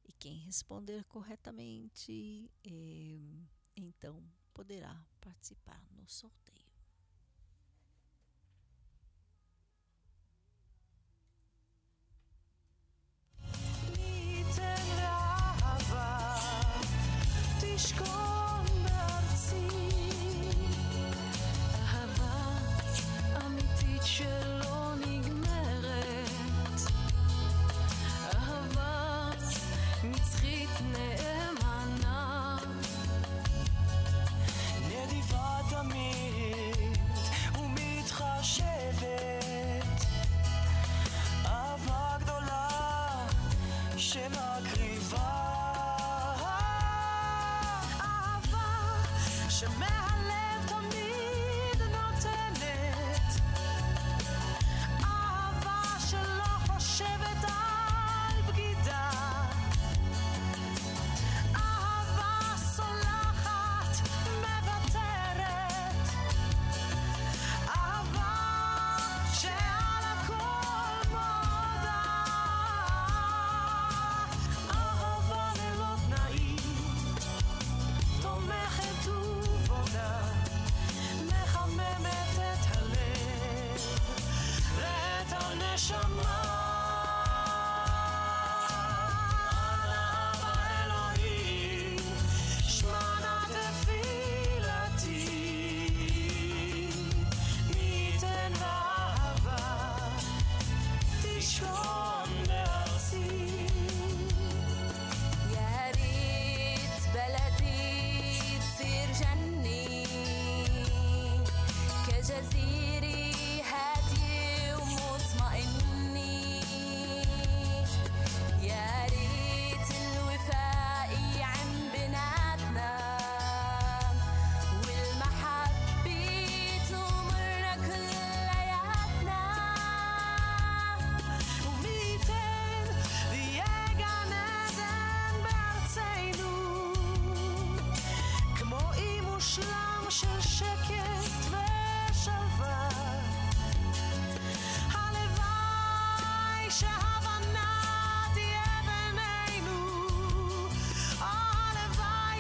e quem responder corretamente, é, então poderá participar no sorteio. should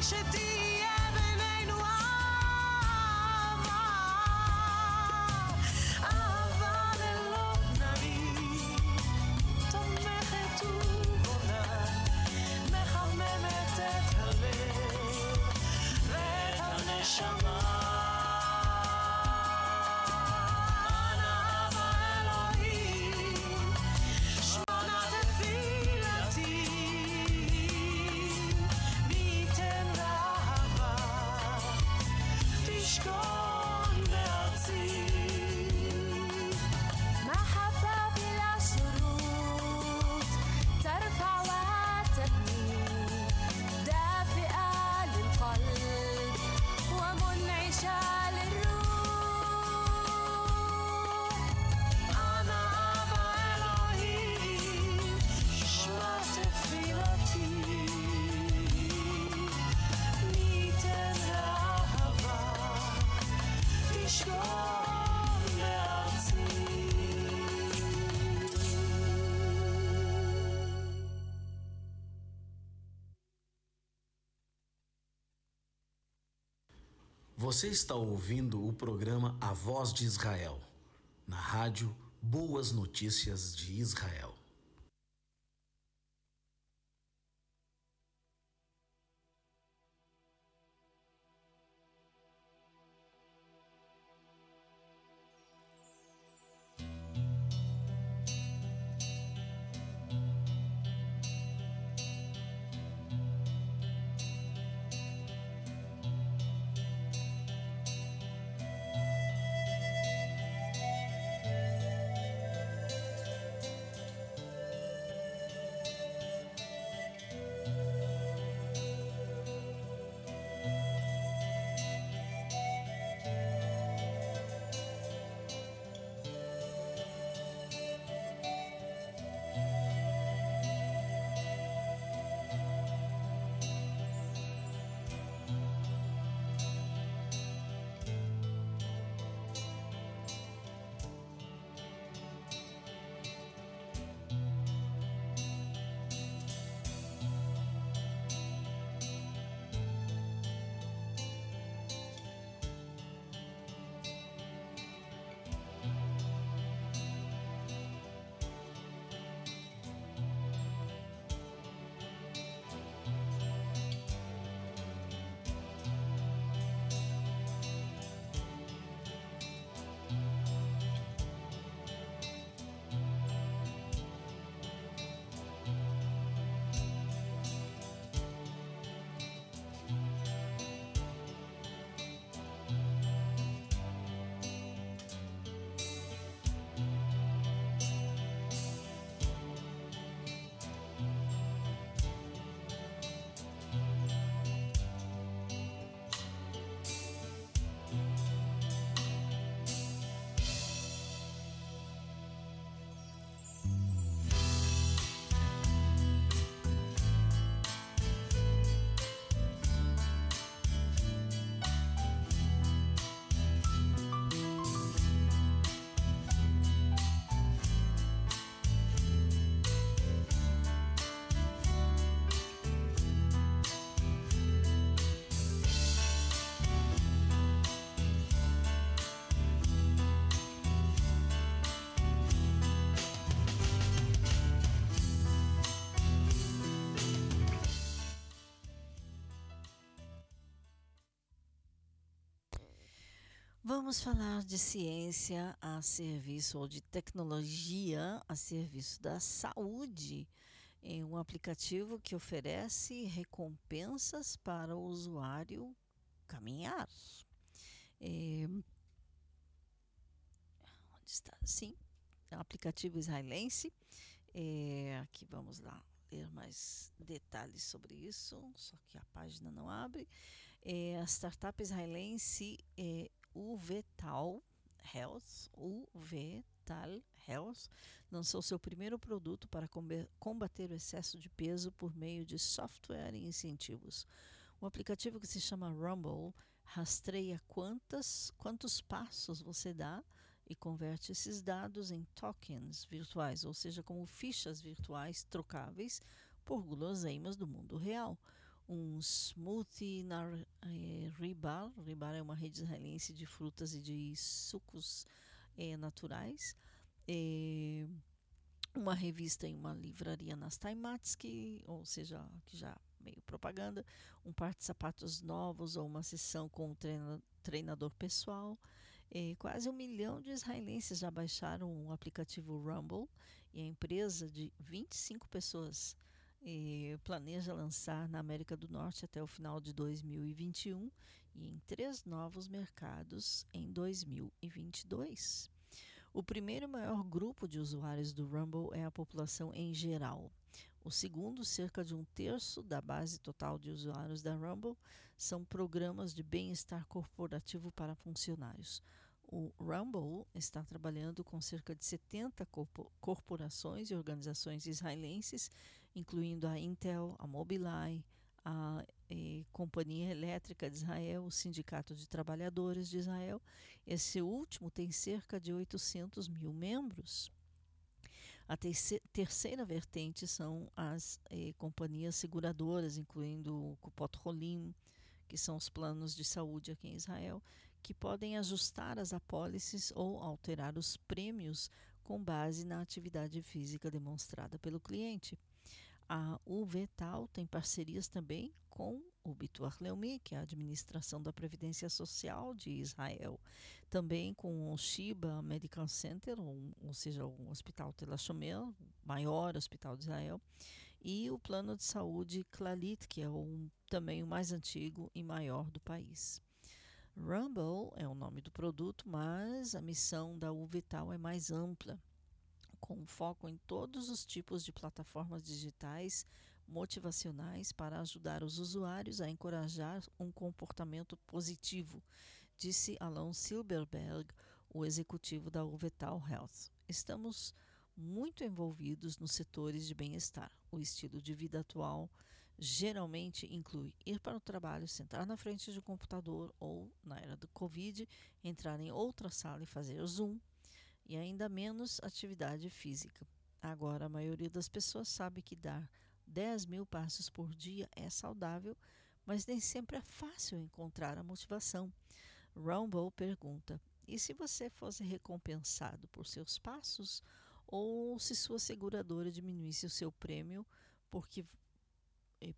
chez Você está ouvindo o programa A Voz de Israel, na rádio Boas Notícias de Israel. Vamos falar de ciência a serviço ou de tecnologia a serviço da saúde em um aplicativo que oferece recompensas para o usuário caminhar. É, onde está? Sim, é um aplicativo israelense. É, aqui vamos lá ler mais detalhes sobre isso, só que a página não abre. É, a startup israelense é, Uvetal Health, Uvetal Health, lançou seu primeiro produto para combater o excesso de peso por meio de software e incentivos. O aplicativo que se chama Rumble rastreia quantas, quantos passos você dá e converte esses dados em tokens virtuais, ou seja, como fichas virtuais trocáveis por guloseimas do mundo real um smoothie na Ribar. Ribar é uma rede israelense de frutas e de sucos é, naturais. É, uma revista em uma livraria nas Taimatsky, ou seja, que já meio propaganda, um par de sapatos novos ou uma sessão com um treina, treinador pessoal. Quase um milhão de israelenses já baixaram o aplicativo Rumble e a empresa de 25 pessoas planeja lançar na América do Norte até o final de 2021 e em três novos mercados em 2022. O primeiro maior grupo de usuários do Rumble é a população em geral. O segundo, cerca de um terço da base total de usuários da Rumble, são programas de bem-estar corporativo para funcionários. O Rumble está trabalhando com cerca de 70 corporações e organizações israelenses incluindo a Intel, a Mobileye, a eh, Companhia Elétrica de Israel, o Sindicato de Trabalhadores de Israel. Esse último tem cerca de 800 mil membros. A terceira vertente são as eh, companhias seguradoras, incluindo o Kupot Holim, que são os planos de saúde aqui em Israel, que podem ajustar as apólices ou alterar os prêmios com base na atividade física demonstrada pelo cliente. A UVTAL tem parcerias também com o Bitur Leumi, que é a administração da Previdência Social de Israel, também com o Shiba Medical Center, ou, ou seja, o Hospital Tel Hashomer, maior hospital de Israel, e o Plano de Saúde Clalit, que é também o mais antigo e maior do país. Rumble é o nome do produto, mas a missão da UVital é mais ampla com foco em todos os tipos de plataformas digitais motivacionais para ajudar os usuários a encorajar um comportamento positivo, disse Alan Silberberg, o executivo da Uvetal Health. Estamos muito envolvidos nos setores de bem-estar. O estilo de vida atual geralmente inclui ir para o trabalho, sentar na frente de um computador ou, na era do Covid, entrar em outra sala e fazer Zoom, e ainda menos atividade física. Agora, a maioria das pessoas sabe que dar 10 mil passos por dia é saudável, mas nem sempre é fácil encontrar a motivação. Rumble pergunta: e se você fosse recompensado por seus passos? Ou se sua seguradora diminuísse o seu prêmio porque,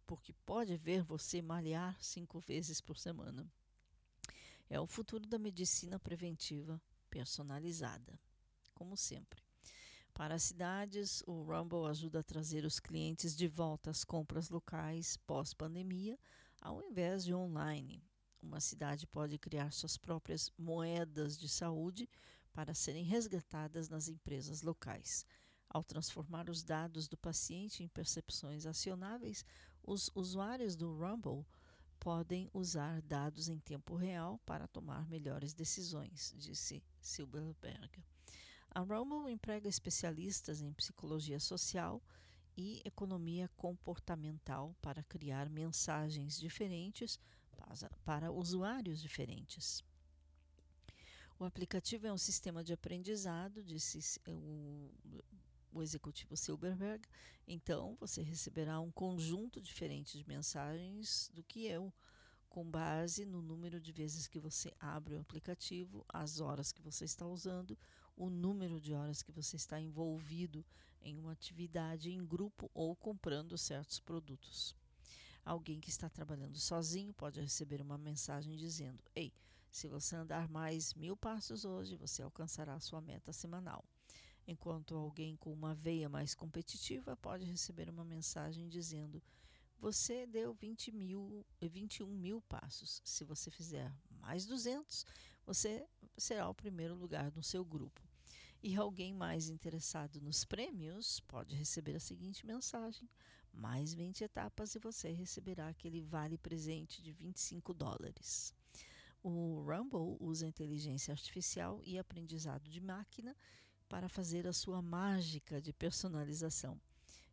porque pode ver você malhar cinco vezes por semana? É o futuro da medicina preventiva personalizada como sempre. Para as cidades, o Rumble ajuda a trazer os clientes de volta às compras locais pós-pandemia, ao invés de online. Uma cidade pode criar suas próprias moedas de saúde para serem resgatadas nas empresas locais. Ao transformar os dados do paciente em percepções acionáveis, os usuários do Rumble podem usar dados em tempo real para tomar melhores decisões, disse Silberberg. A Rumble emprega especialistas em psicologia social e economia comportamental para criar mensagens diferentes para, usuários diferentes. O aplicativo é um sistema de aprendizado, disse o, o executivo Silberberg. Então, você receberá um conjunto diferente de mensagens do que eu, com base no número de vezes que você abre o aplicativo, as horas que você está usando, o número de horas que você está envolvido em uma atividade em grupo ou comprando certos produtos. Alguém que está trabalhando sozinho pode receber uma mensagem dizendo: Ei, se você andar mais mil passos hoje, você alcançará a sua meta semanal. Enquanto alguém com uma veia mais competitiva pode receber uma mensagem dizendo: Você deu 20 mil, 21 mil passos. Se você fizer mais 200, você será o primeiro lugar no seu grupo. E alguém mais interessado nos prêmios pode receber a seguinte mensagem: mais 20 etapas e você receberá aquele vale presente de 25 dólares. O Rumble usa inteligência artificial e aprendizado de máquina para fazer a sua mágica de personalização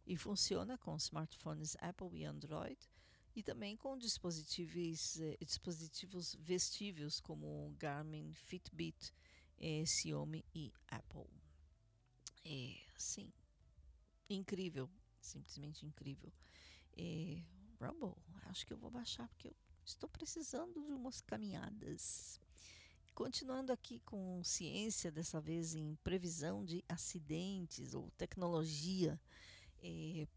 e funciona com smartphones Apple e Android e também com dispositivos, eh, dispositivos vestíveis como Garmin, Fitbit é, Xiaomi e Apple. É, sim, incrível, simplesmente incrível. É, Rumble, acho que eu vou baixar porque eu estou precisando de umas caminhadas. Continuando aqui com ciência, dessa vez em previsão de acidentes ou tecnologia,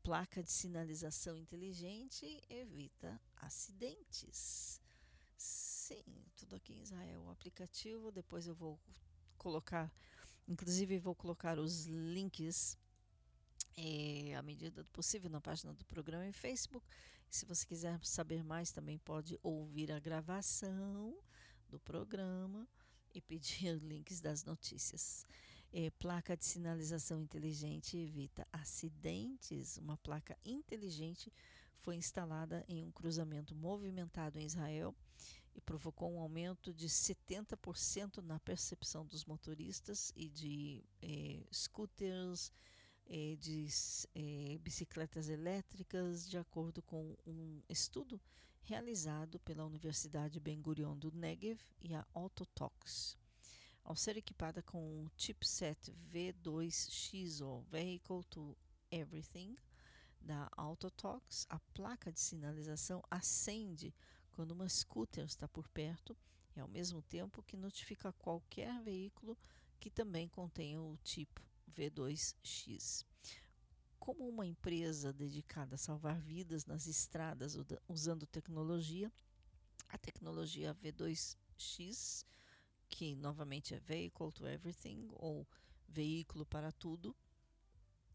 placa de sinalização inteligente evita acidentes. Sim, tudo aqui em Israel. O aplicativo, depois eu vou colocar, inclusive vou colocar os links é, à medida do possível na página do programa em Facebook. Se você quiser saber mais, também pode ouvir a gravação do programa e pedir links das notícias. É, placa de sinalização inteligente evita acidentes. Uma placa inteligente foi instalada em um cruzamento movimentado em Israel e provocou um aumento de 70% na percepção dos motoristas e de eh, scooters, eh, de eh, bicicletas elétricas, de acordo com um estudo realizado pela Universidade Ben Gurion do Negev e a Autotox. Ao ser equipada com o chipset V2X ou Vehicle to Everything da Autotox, a placa de sinalização acende quando uma scooter está por perto e ao mesmo tempo que notifica qualquer veículo que também contenha o tipo V2X. Como uma empresa dedicada a salvar vidas nas estradas usando tecnologia, a tecnologia V2X, que novamente é Vehicle to Everything ou veículo para tudo,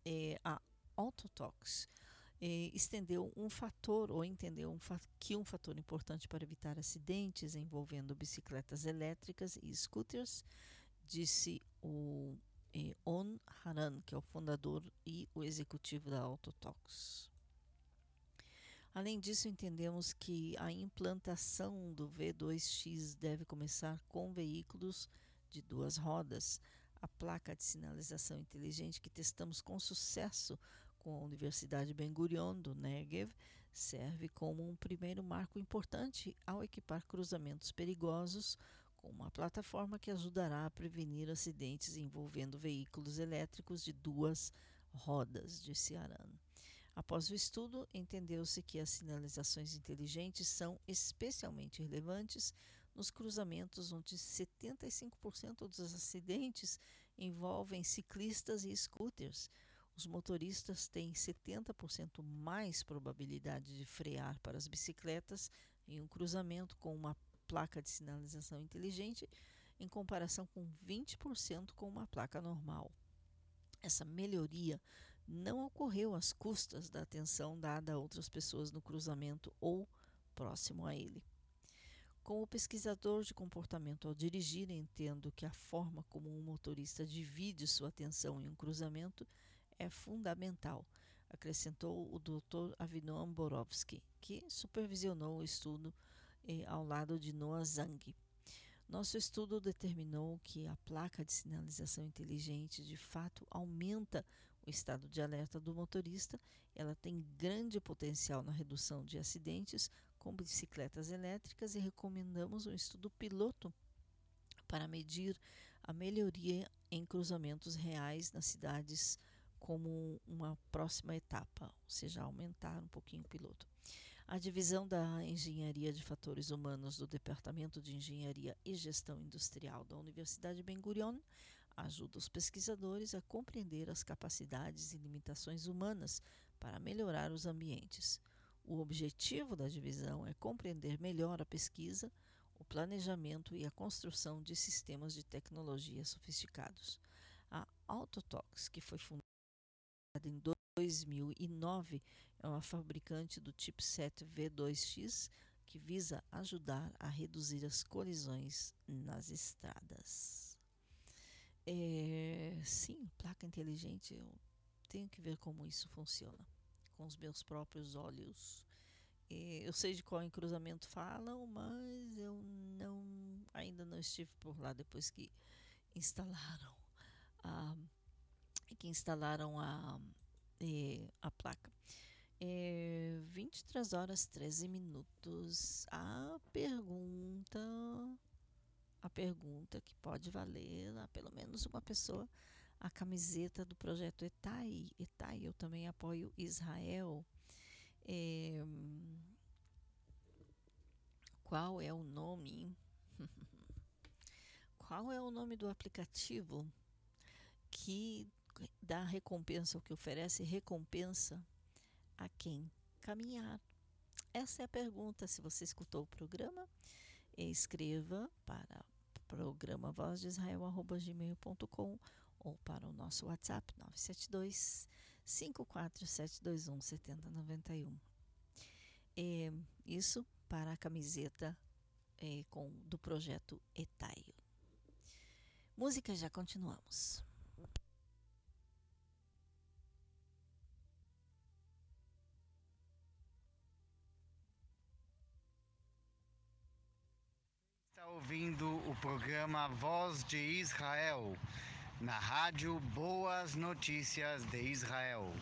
é a Autotox é, estendeu um fator ou entendeu um que um fator importante para evitar acidentes envolvendo bicicletas elétricas e scooters, disse o é, On Haran, que é o fundador e o executivo da Autotox. Além disso, entendemos que a implantação do V2X deve começar com veículos de duas rodas. A placa de sinalização inteligente que testamos com sucesso com a Universidade Ben Gurion do Negev serve como um primeiro marco importante ao equipar cruzamentos perigosos com uma plataforma que ajudará a prevenir acidentes envolvendo veículos elétricos de duas rodas, disse Aran. Após o estudo, entendeu-se que as sinalizações inteligentes são especialmente relevantes nos cruzamentos onde 75% dos acidentes envolvem ciclistas e scooters. Os motoristas têm 70% mais probabilidade de frear para as bicicletas em um cruzamento com uma placa de sinalização inteligente em comparação com 20% com uma placa normal. Essa melhoria não ocorreu às custas da atenção dada a outras pessoas no cruzamento ou próximo a ele. Como pesquisador de comportamento ao dirigir, entendo que a forma como um motorista divide sua atenção em um cruzamento é fundamental, acrescentou o Dr. Avinoam Borovsky, que supervisionou o estudo eh, ao lado de Noah Zang. Nosso estudo determinou que a placa de sinalização inteligente de fato aumenta o estado de alerta do motorista, ela tem grande potencial na redução de acidentes com bicicletas elétricas e recomendamos um estudo piloto para medir a melhoria em cruzamentos reais nas cidades como uma próxima etapa, ou seja, aumentar um pouquinho o piloto. A divisão da Engenharia de Fatores Humanos do Departamento de Engenharia e Gestão Industrial da Universidade Ben Gurion ajuda os pesquisadores a compreender as capacidades e limitações humanas para melhorar os ambientes. O objetivo da divisão é compreender melhor a pesquisa, o planejamento e a construção de sistemas de tecnologia sofisticados. A Autotox, que foi fundada em 2009, é uma fabricante do chipset V2X que visa ajudar a reduzir as colisões nas estradas. É, sim, placa inteligente, eu tenho que ver como isso funciona com os meus próprios olhos. É, eu sei de qual encruzamento falam, mas eu não ainda não estive por lá depois que instalaram a que instalaram a, é, a placa. É, 23 horas 13 minutos. A pergunta a pergunta que pode valer a pelo menos uma pessoa a camiseta do projeto ETAI. ETAI, eu também apoio Israel. É, qual é o nome? qual é o nome do aplicativo que dá recompensa, o que oferece recompensa a quem caminhar? Essa é a pergunta. Se você escutou o programa, escreva para programa voz de Israel@gmail.com ou para o nosso WhatsApp 972 54721 7091. É, isso para a camiseta é, com, do projeto Etaio. Música, já continuamos. Ouvindo o programa Voz de Israel, na rádio Boas Notícias de Israel.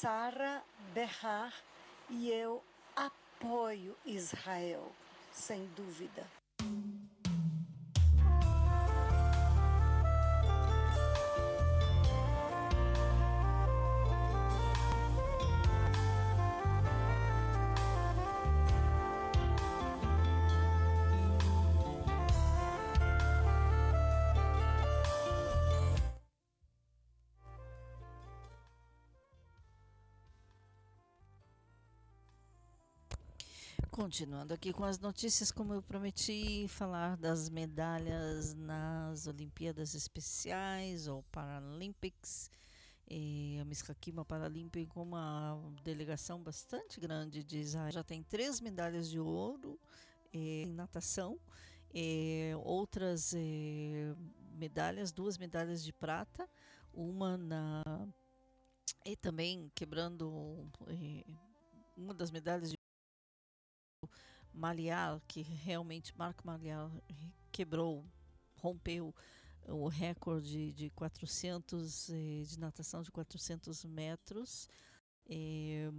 Sara Berrar e eu apoio Israel, sem dúvida. Continuando aqui com as notícias, como eu prometi, falar das medalhas nas Olimpíadas Especiais ou Paralympics. E a Miskakima Paralímpica com uma delegação bastante grande de Israel. Já tem três medalhas de ouro em natação, outras medalhas, duas medalhas de prata, uma na. E também quebrando uma das medalhas de Maliar, que realmente Marco Maliar quebrou, rompeu o recorde de 400 eh, de natação de 400 metros eh,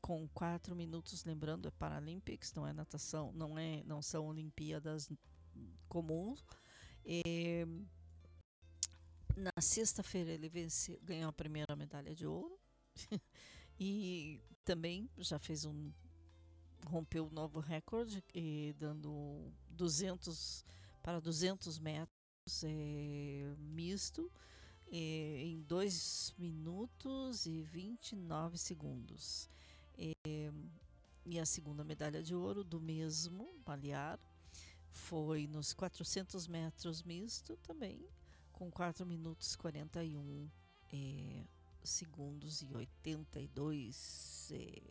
com 4 minutos, lembrando é Paralympics, não é natação, não é, não são Olimpíadas comuns. Na sexta-feira ele venceu, ganhou a primeira medalha de ouro e também já fez um rompeu o novo recorde, dando 200 para 200 metros é, misto é, em 2 minutos e 29 segundos. É, e a segunda medalha de ouro do mesmo balear foi nos 400 metros misto também, com 4 minutos 41 é, segundos e 82, é,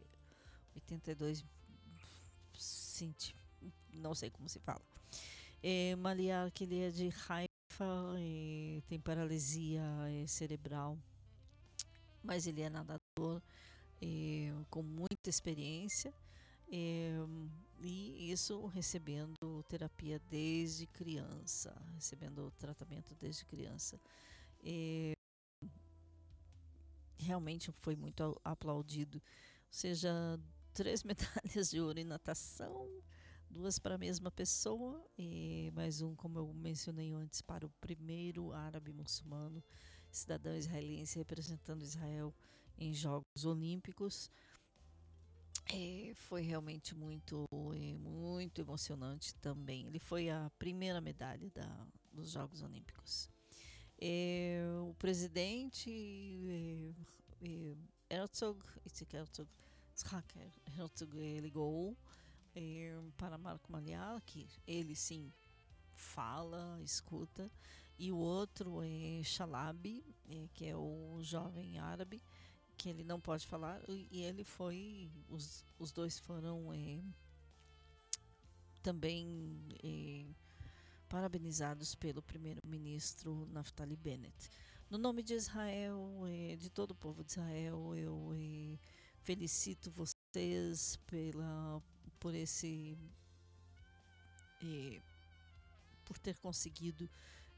82 Cinti, não sei como se fala. É, Maliar, que ele é de Haifa, é, tem paralisia é, cerebral, mas ele é nadador é, com muita experiência é, e isso recebendo terapia desde criança, recebendo tratamento desde criança. É, realmente foi muito aplaudido. Ou seja, três medalhas de ouro em natação, duas para a mesma pessoa e mais um, como eu mencionei antes, para o primeiro árabe muçulmano, cidadão israelense representando Israel em Jogos Olímpicos. É, foi realmente muito, é, muito emocionante também. Ele foi a primeira medalha da, dos Jogos Olímpicos. É, o presidente Herzog, Herzog, Hacker Herzog ligou é, para Marco Maliar, que ele sim fala, escuta, e o outro é Shalabi, é, que é o jovem árabe, que ele não pode falar, e ele foi, os, os dois foram é, também é, parabenizados pelo primeiro-ministro Naftali Bennett. No nome de Israel, é, de todo o povo de Israel, eu felicito vocês pela, por esse. Eh, por ter conseguido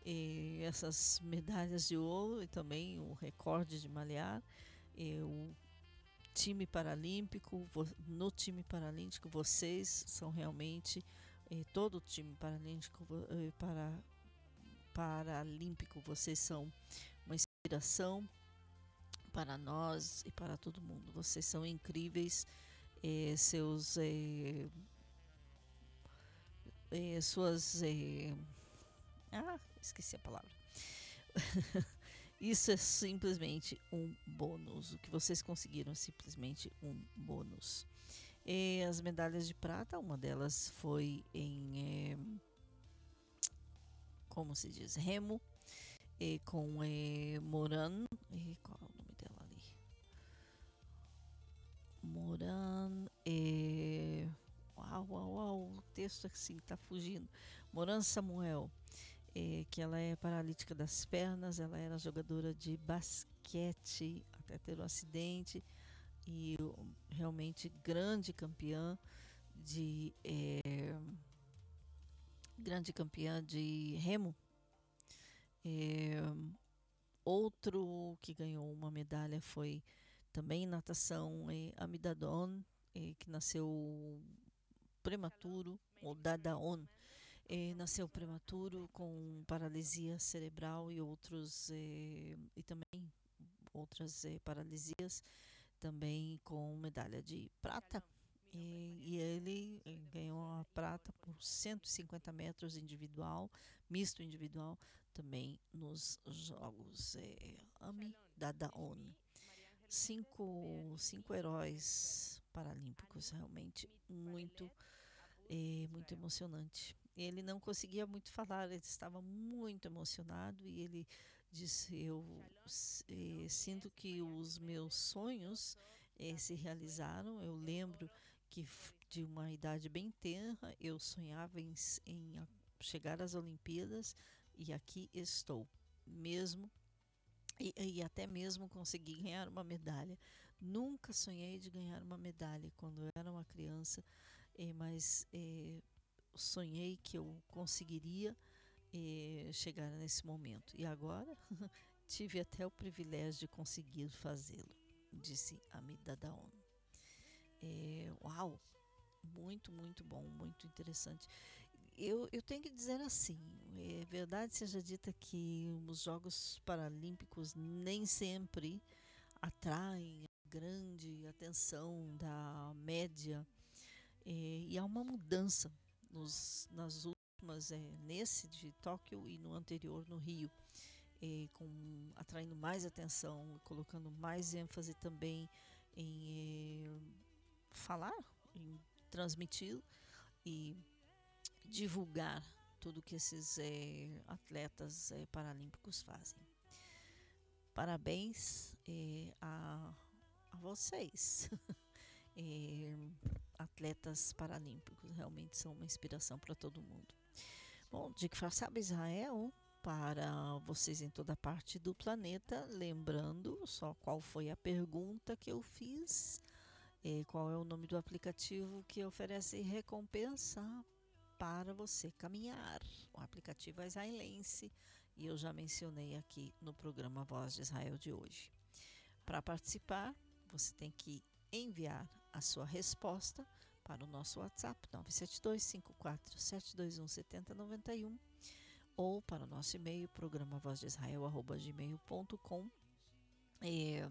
eh, essas medalhas de ouro e também o recorde de malhar. Eh, o time paralímpico, no time paralímpico, vocês são realmente. todo o time paralímpico, para, paralímpico, vocês são uma inspiração para nós e para todo mundo. Vocês são incríveis, eh, seus eh, eh, suas ah esqueci a palavra. Isso é simplesmente um bônus. O que vocês conseguiram é simplesmente um bônus. E as medalhas de prata, uma delas foi em como se diz, remo, com Moran, qual Moran. É... Uau, uau, uau, o texto assim está fugindo. Moran Samuel, é, que ela é paralítica das pernas, ela era jogadora de basquete até ter um acidente e realmente grande campeã de é, grande campeã de remo. É, outro que ganhou uma medalha foi também natação é Amidadon, é, que nasceu prematuro, ou Dadaon, é, nasceu prematuro com paralisia cerebral e outros é, e também outras é, paralisias, também com medalha de prata. E, e, ele ganhou a prata por 150 metros individual, misto individual, também nos Jogos AMI Dadaon. Cinco, cinco heróis paralímpicos, realmente muito, é, muito emocionante. Ele não conseguia muito falar, ele estava muito emocionado e ele disse: Eu é, sinto que os meus sonhos é, se realizaram. Eu lembro que de uma idade bem tenra eu sonhava em, em chegar às Olimpíadas e aqui estou, mesmo e, e, até mesmo consegui ganhar uma medalha. Nunca sonhei de ganhar uma medalha quando eu era uma criança, eh, mas eh, sonhei que eu conseguiria eh, chegar nesse momento. E agora tive até o privilégio de conseguir fazê-lo, disse Amida Daon. uau! Muito, muito bom, muito interessante eu, eu tenho que dizer assim, é verdade seja dita que os Jogos Paralímpicos nem sempre atraem grande atenção da média é, e há uma mudança nos, nas últimas, é, nesse de Tóquio e no anterior no Rio, é, com, atraindo mais atenção, colocando mais ênfase também em é, falar, em transmitir e divulgar tudo que esses é, atletas é, paralímpicos fazem. Parabéns é, a, a, vocês, atletas paralímpicos, realmente são uma inspiração para todo mundo. Bom, de que sabe Israel, para vocês em toda parte do planeta, lembrando só qual foi a pergunta que eu fiz, qual é o nome do aplicativo que oferece recompensa para você caminhar. O aplicativo é israelense e eu já mencionei aqui no programa Voz de Israel de hoje. Para participar, você tem que enviar a sua resposta para o nosso WhatsApp 972 54 721 7091 ou para o nosso e-mail programa voz de Israel gmail.com é,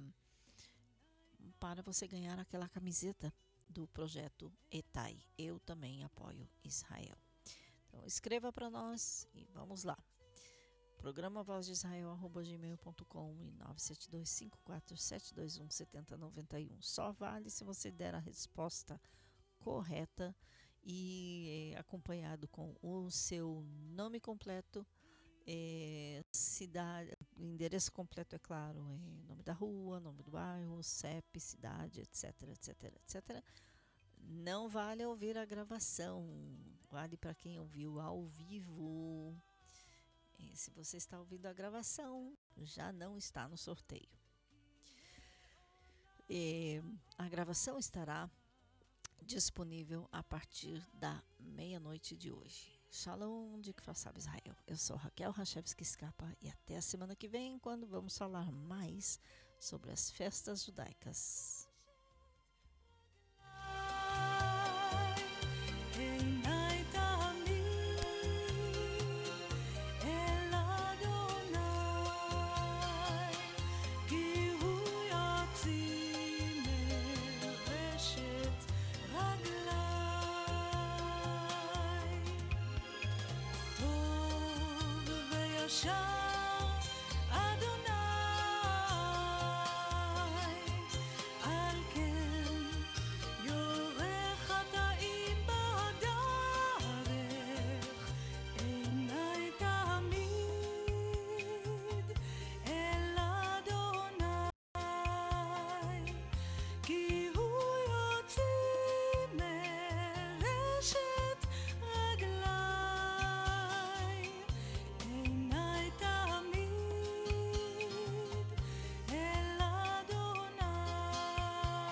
para você ganhar aquela camiseta do projeto ETAI. Eu também apoio Israel. Então escreva para nós e vamos lá. Programa Voz de Israel gmail.com e 97254721791. Só vale se você der a resposta correta e eh, acompanhado com o seu nome completo, eh, cidade, endereço completo é claro, é nome da rua, nome do bairro, CEP, cidade, etc, etc, etc. Não vale ouvir a gravação, vale para quem ouviu ao vivo. E se você está ouvindo a gravação, já não está no sorteio. E a gravação estará disponível a partir da meia-noite de hoje. Shalom de Kfar Israel. Eu sou Raquel Rachevski Scapa e até a semana que vem, quando vamos falar mais sobre as festas judaicas. show.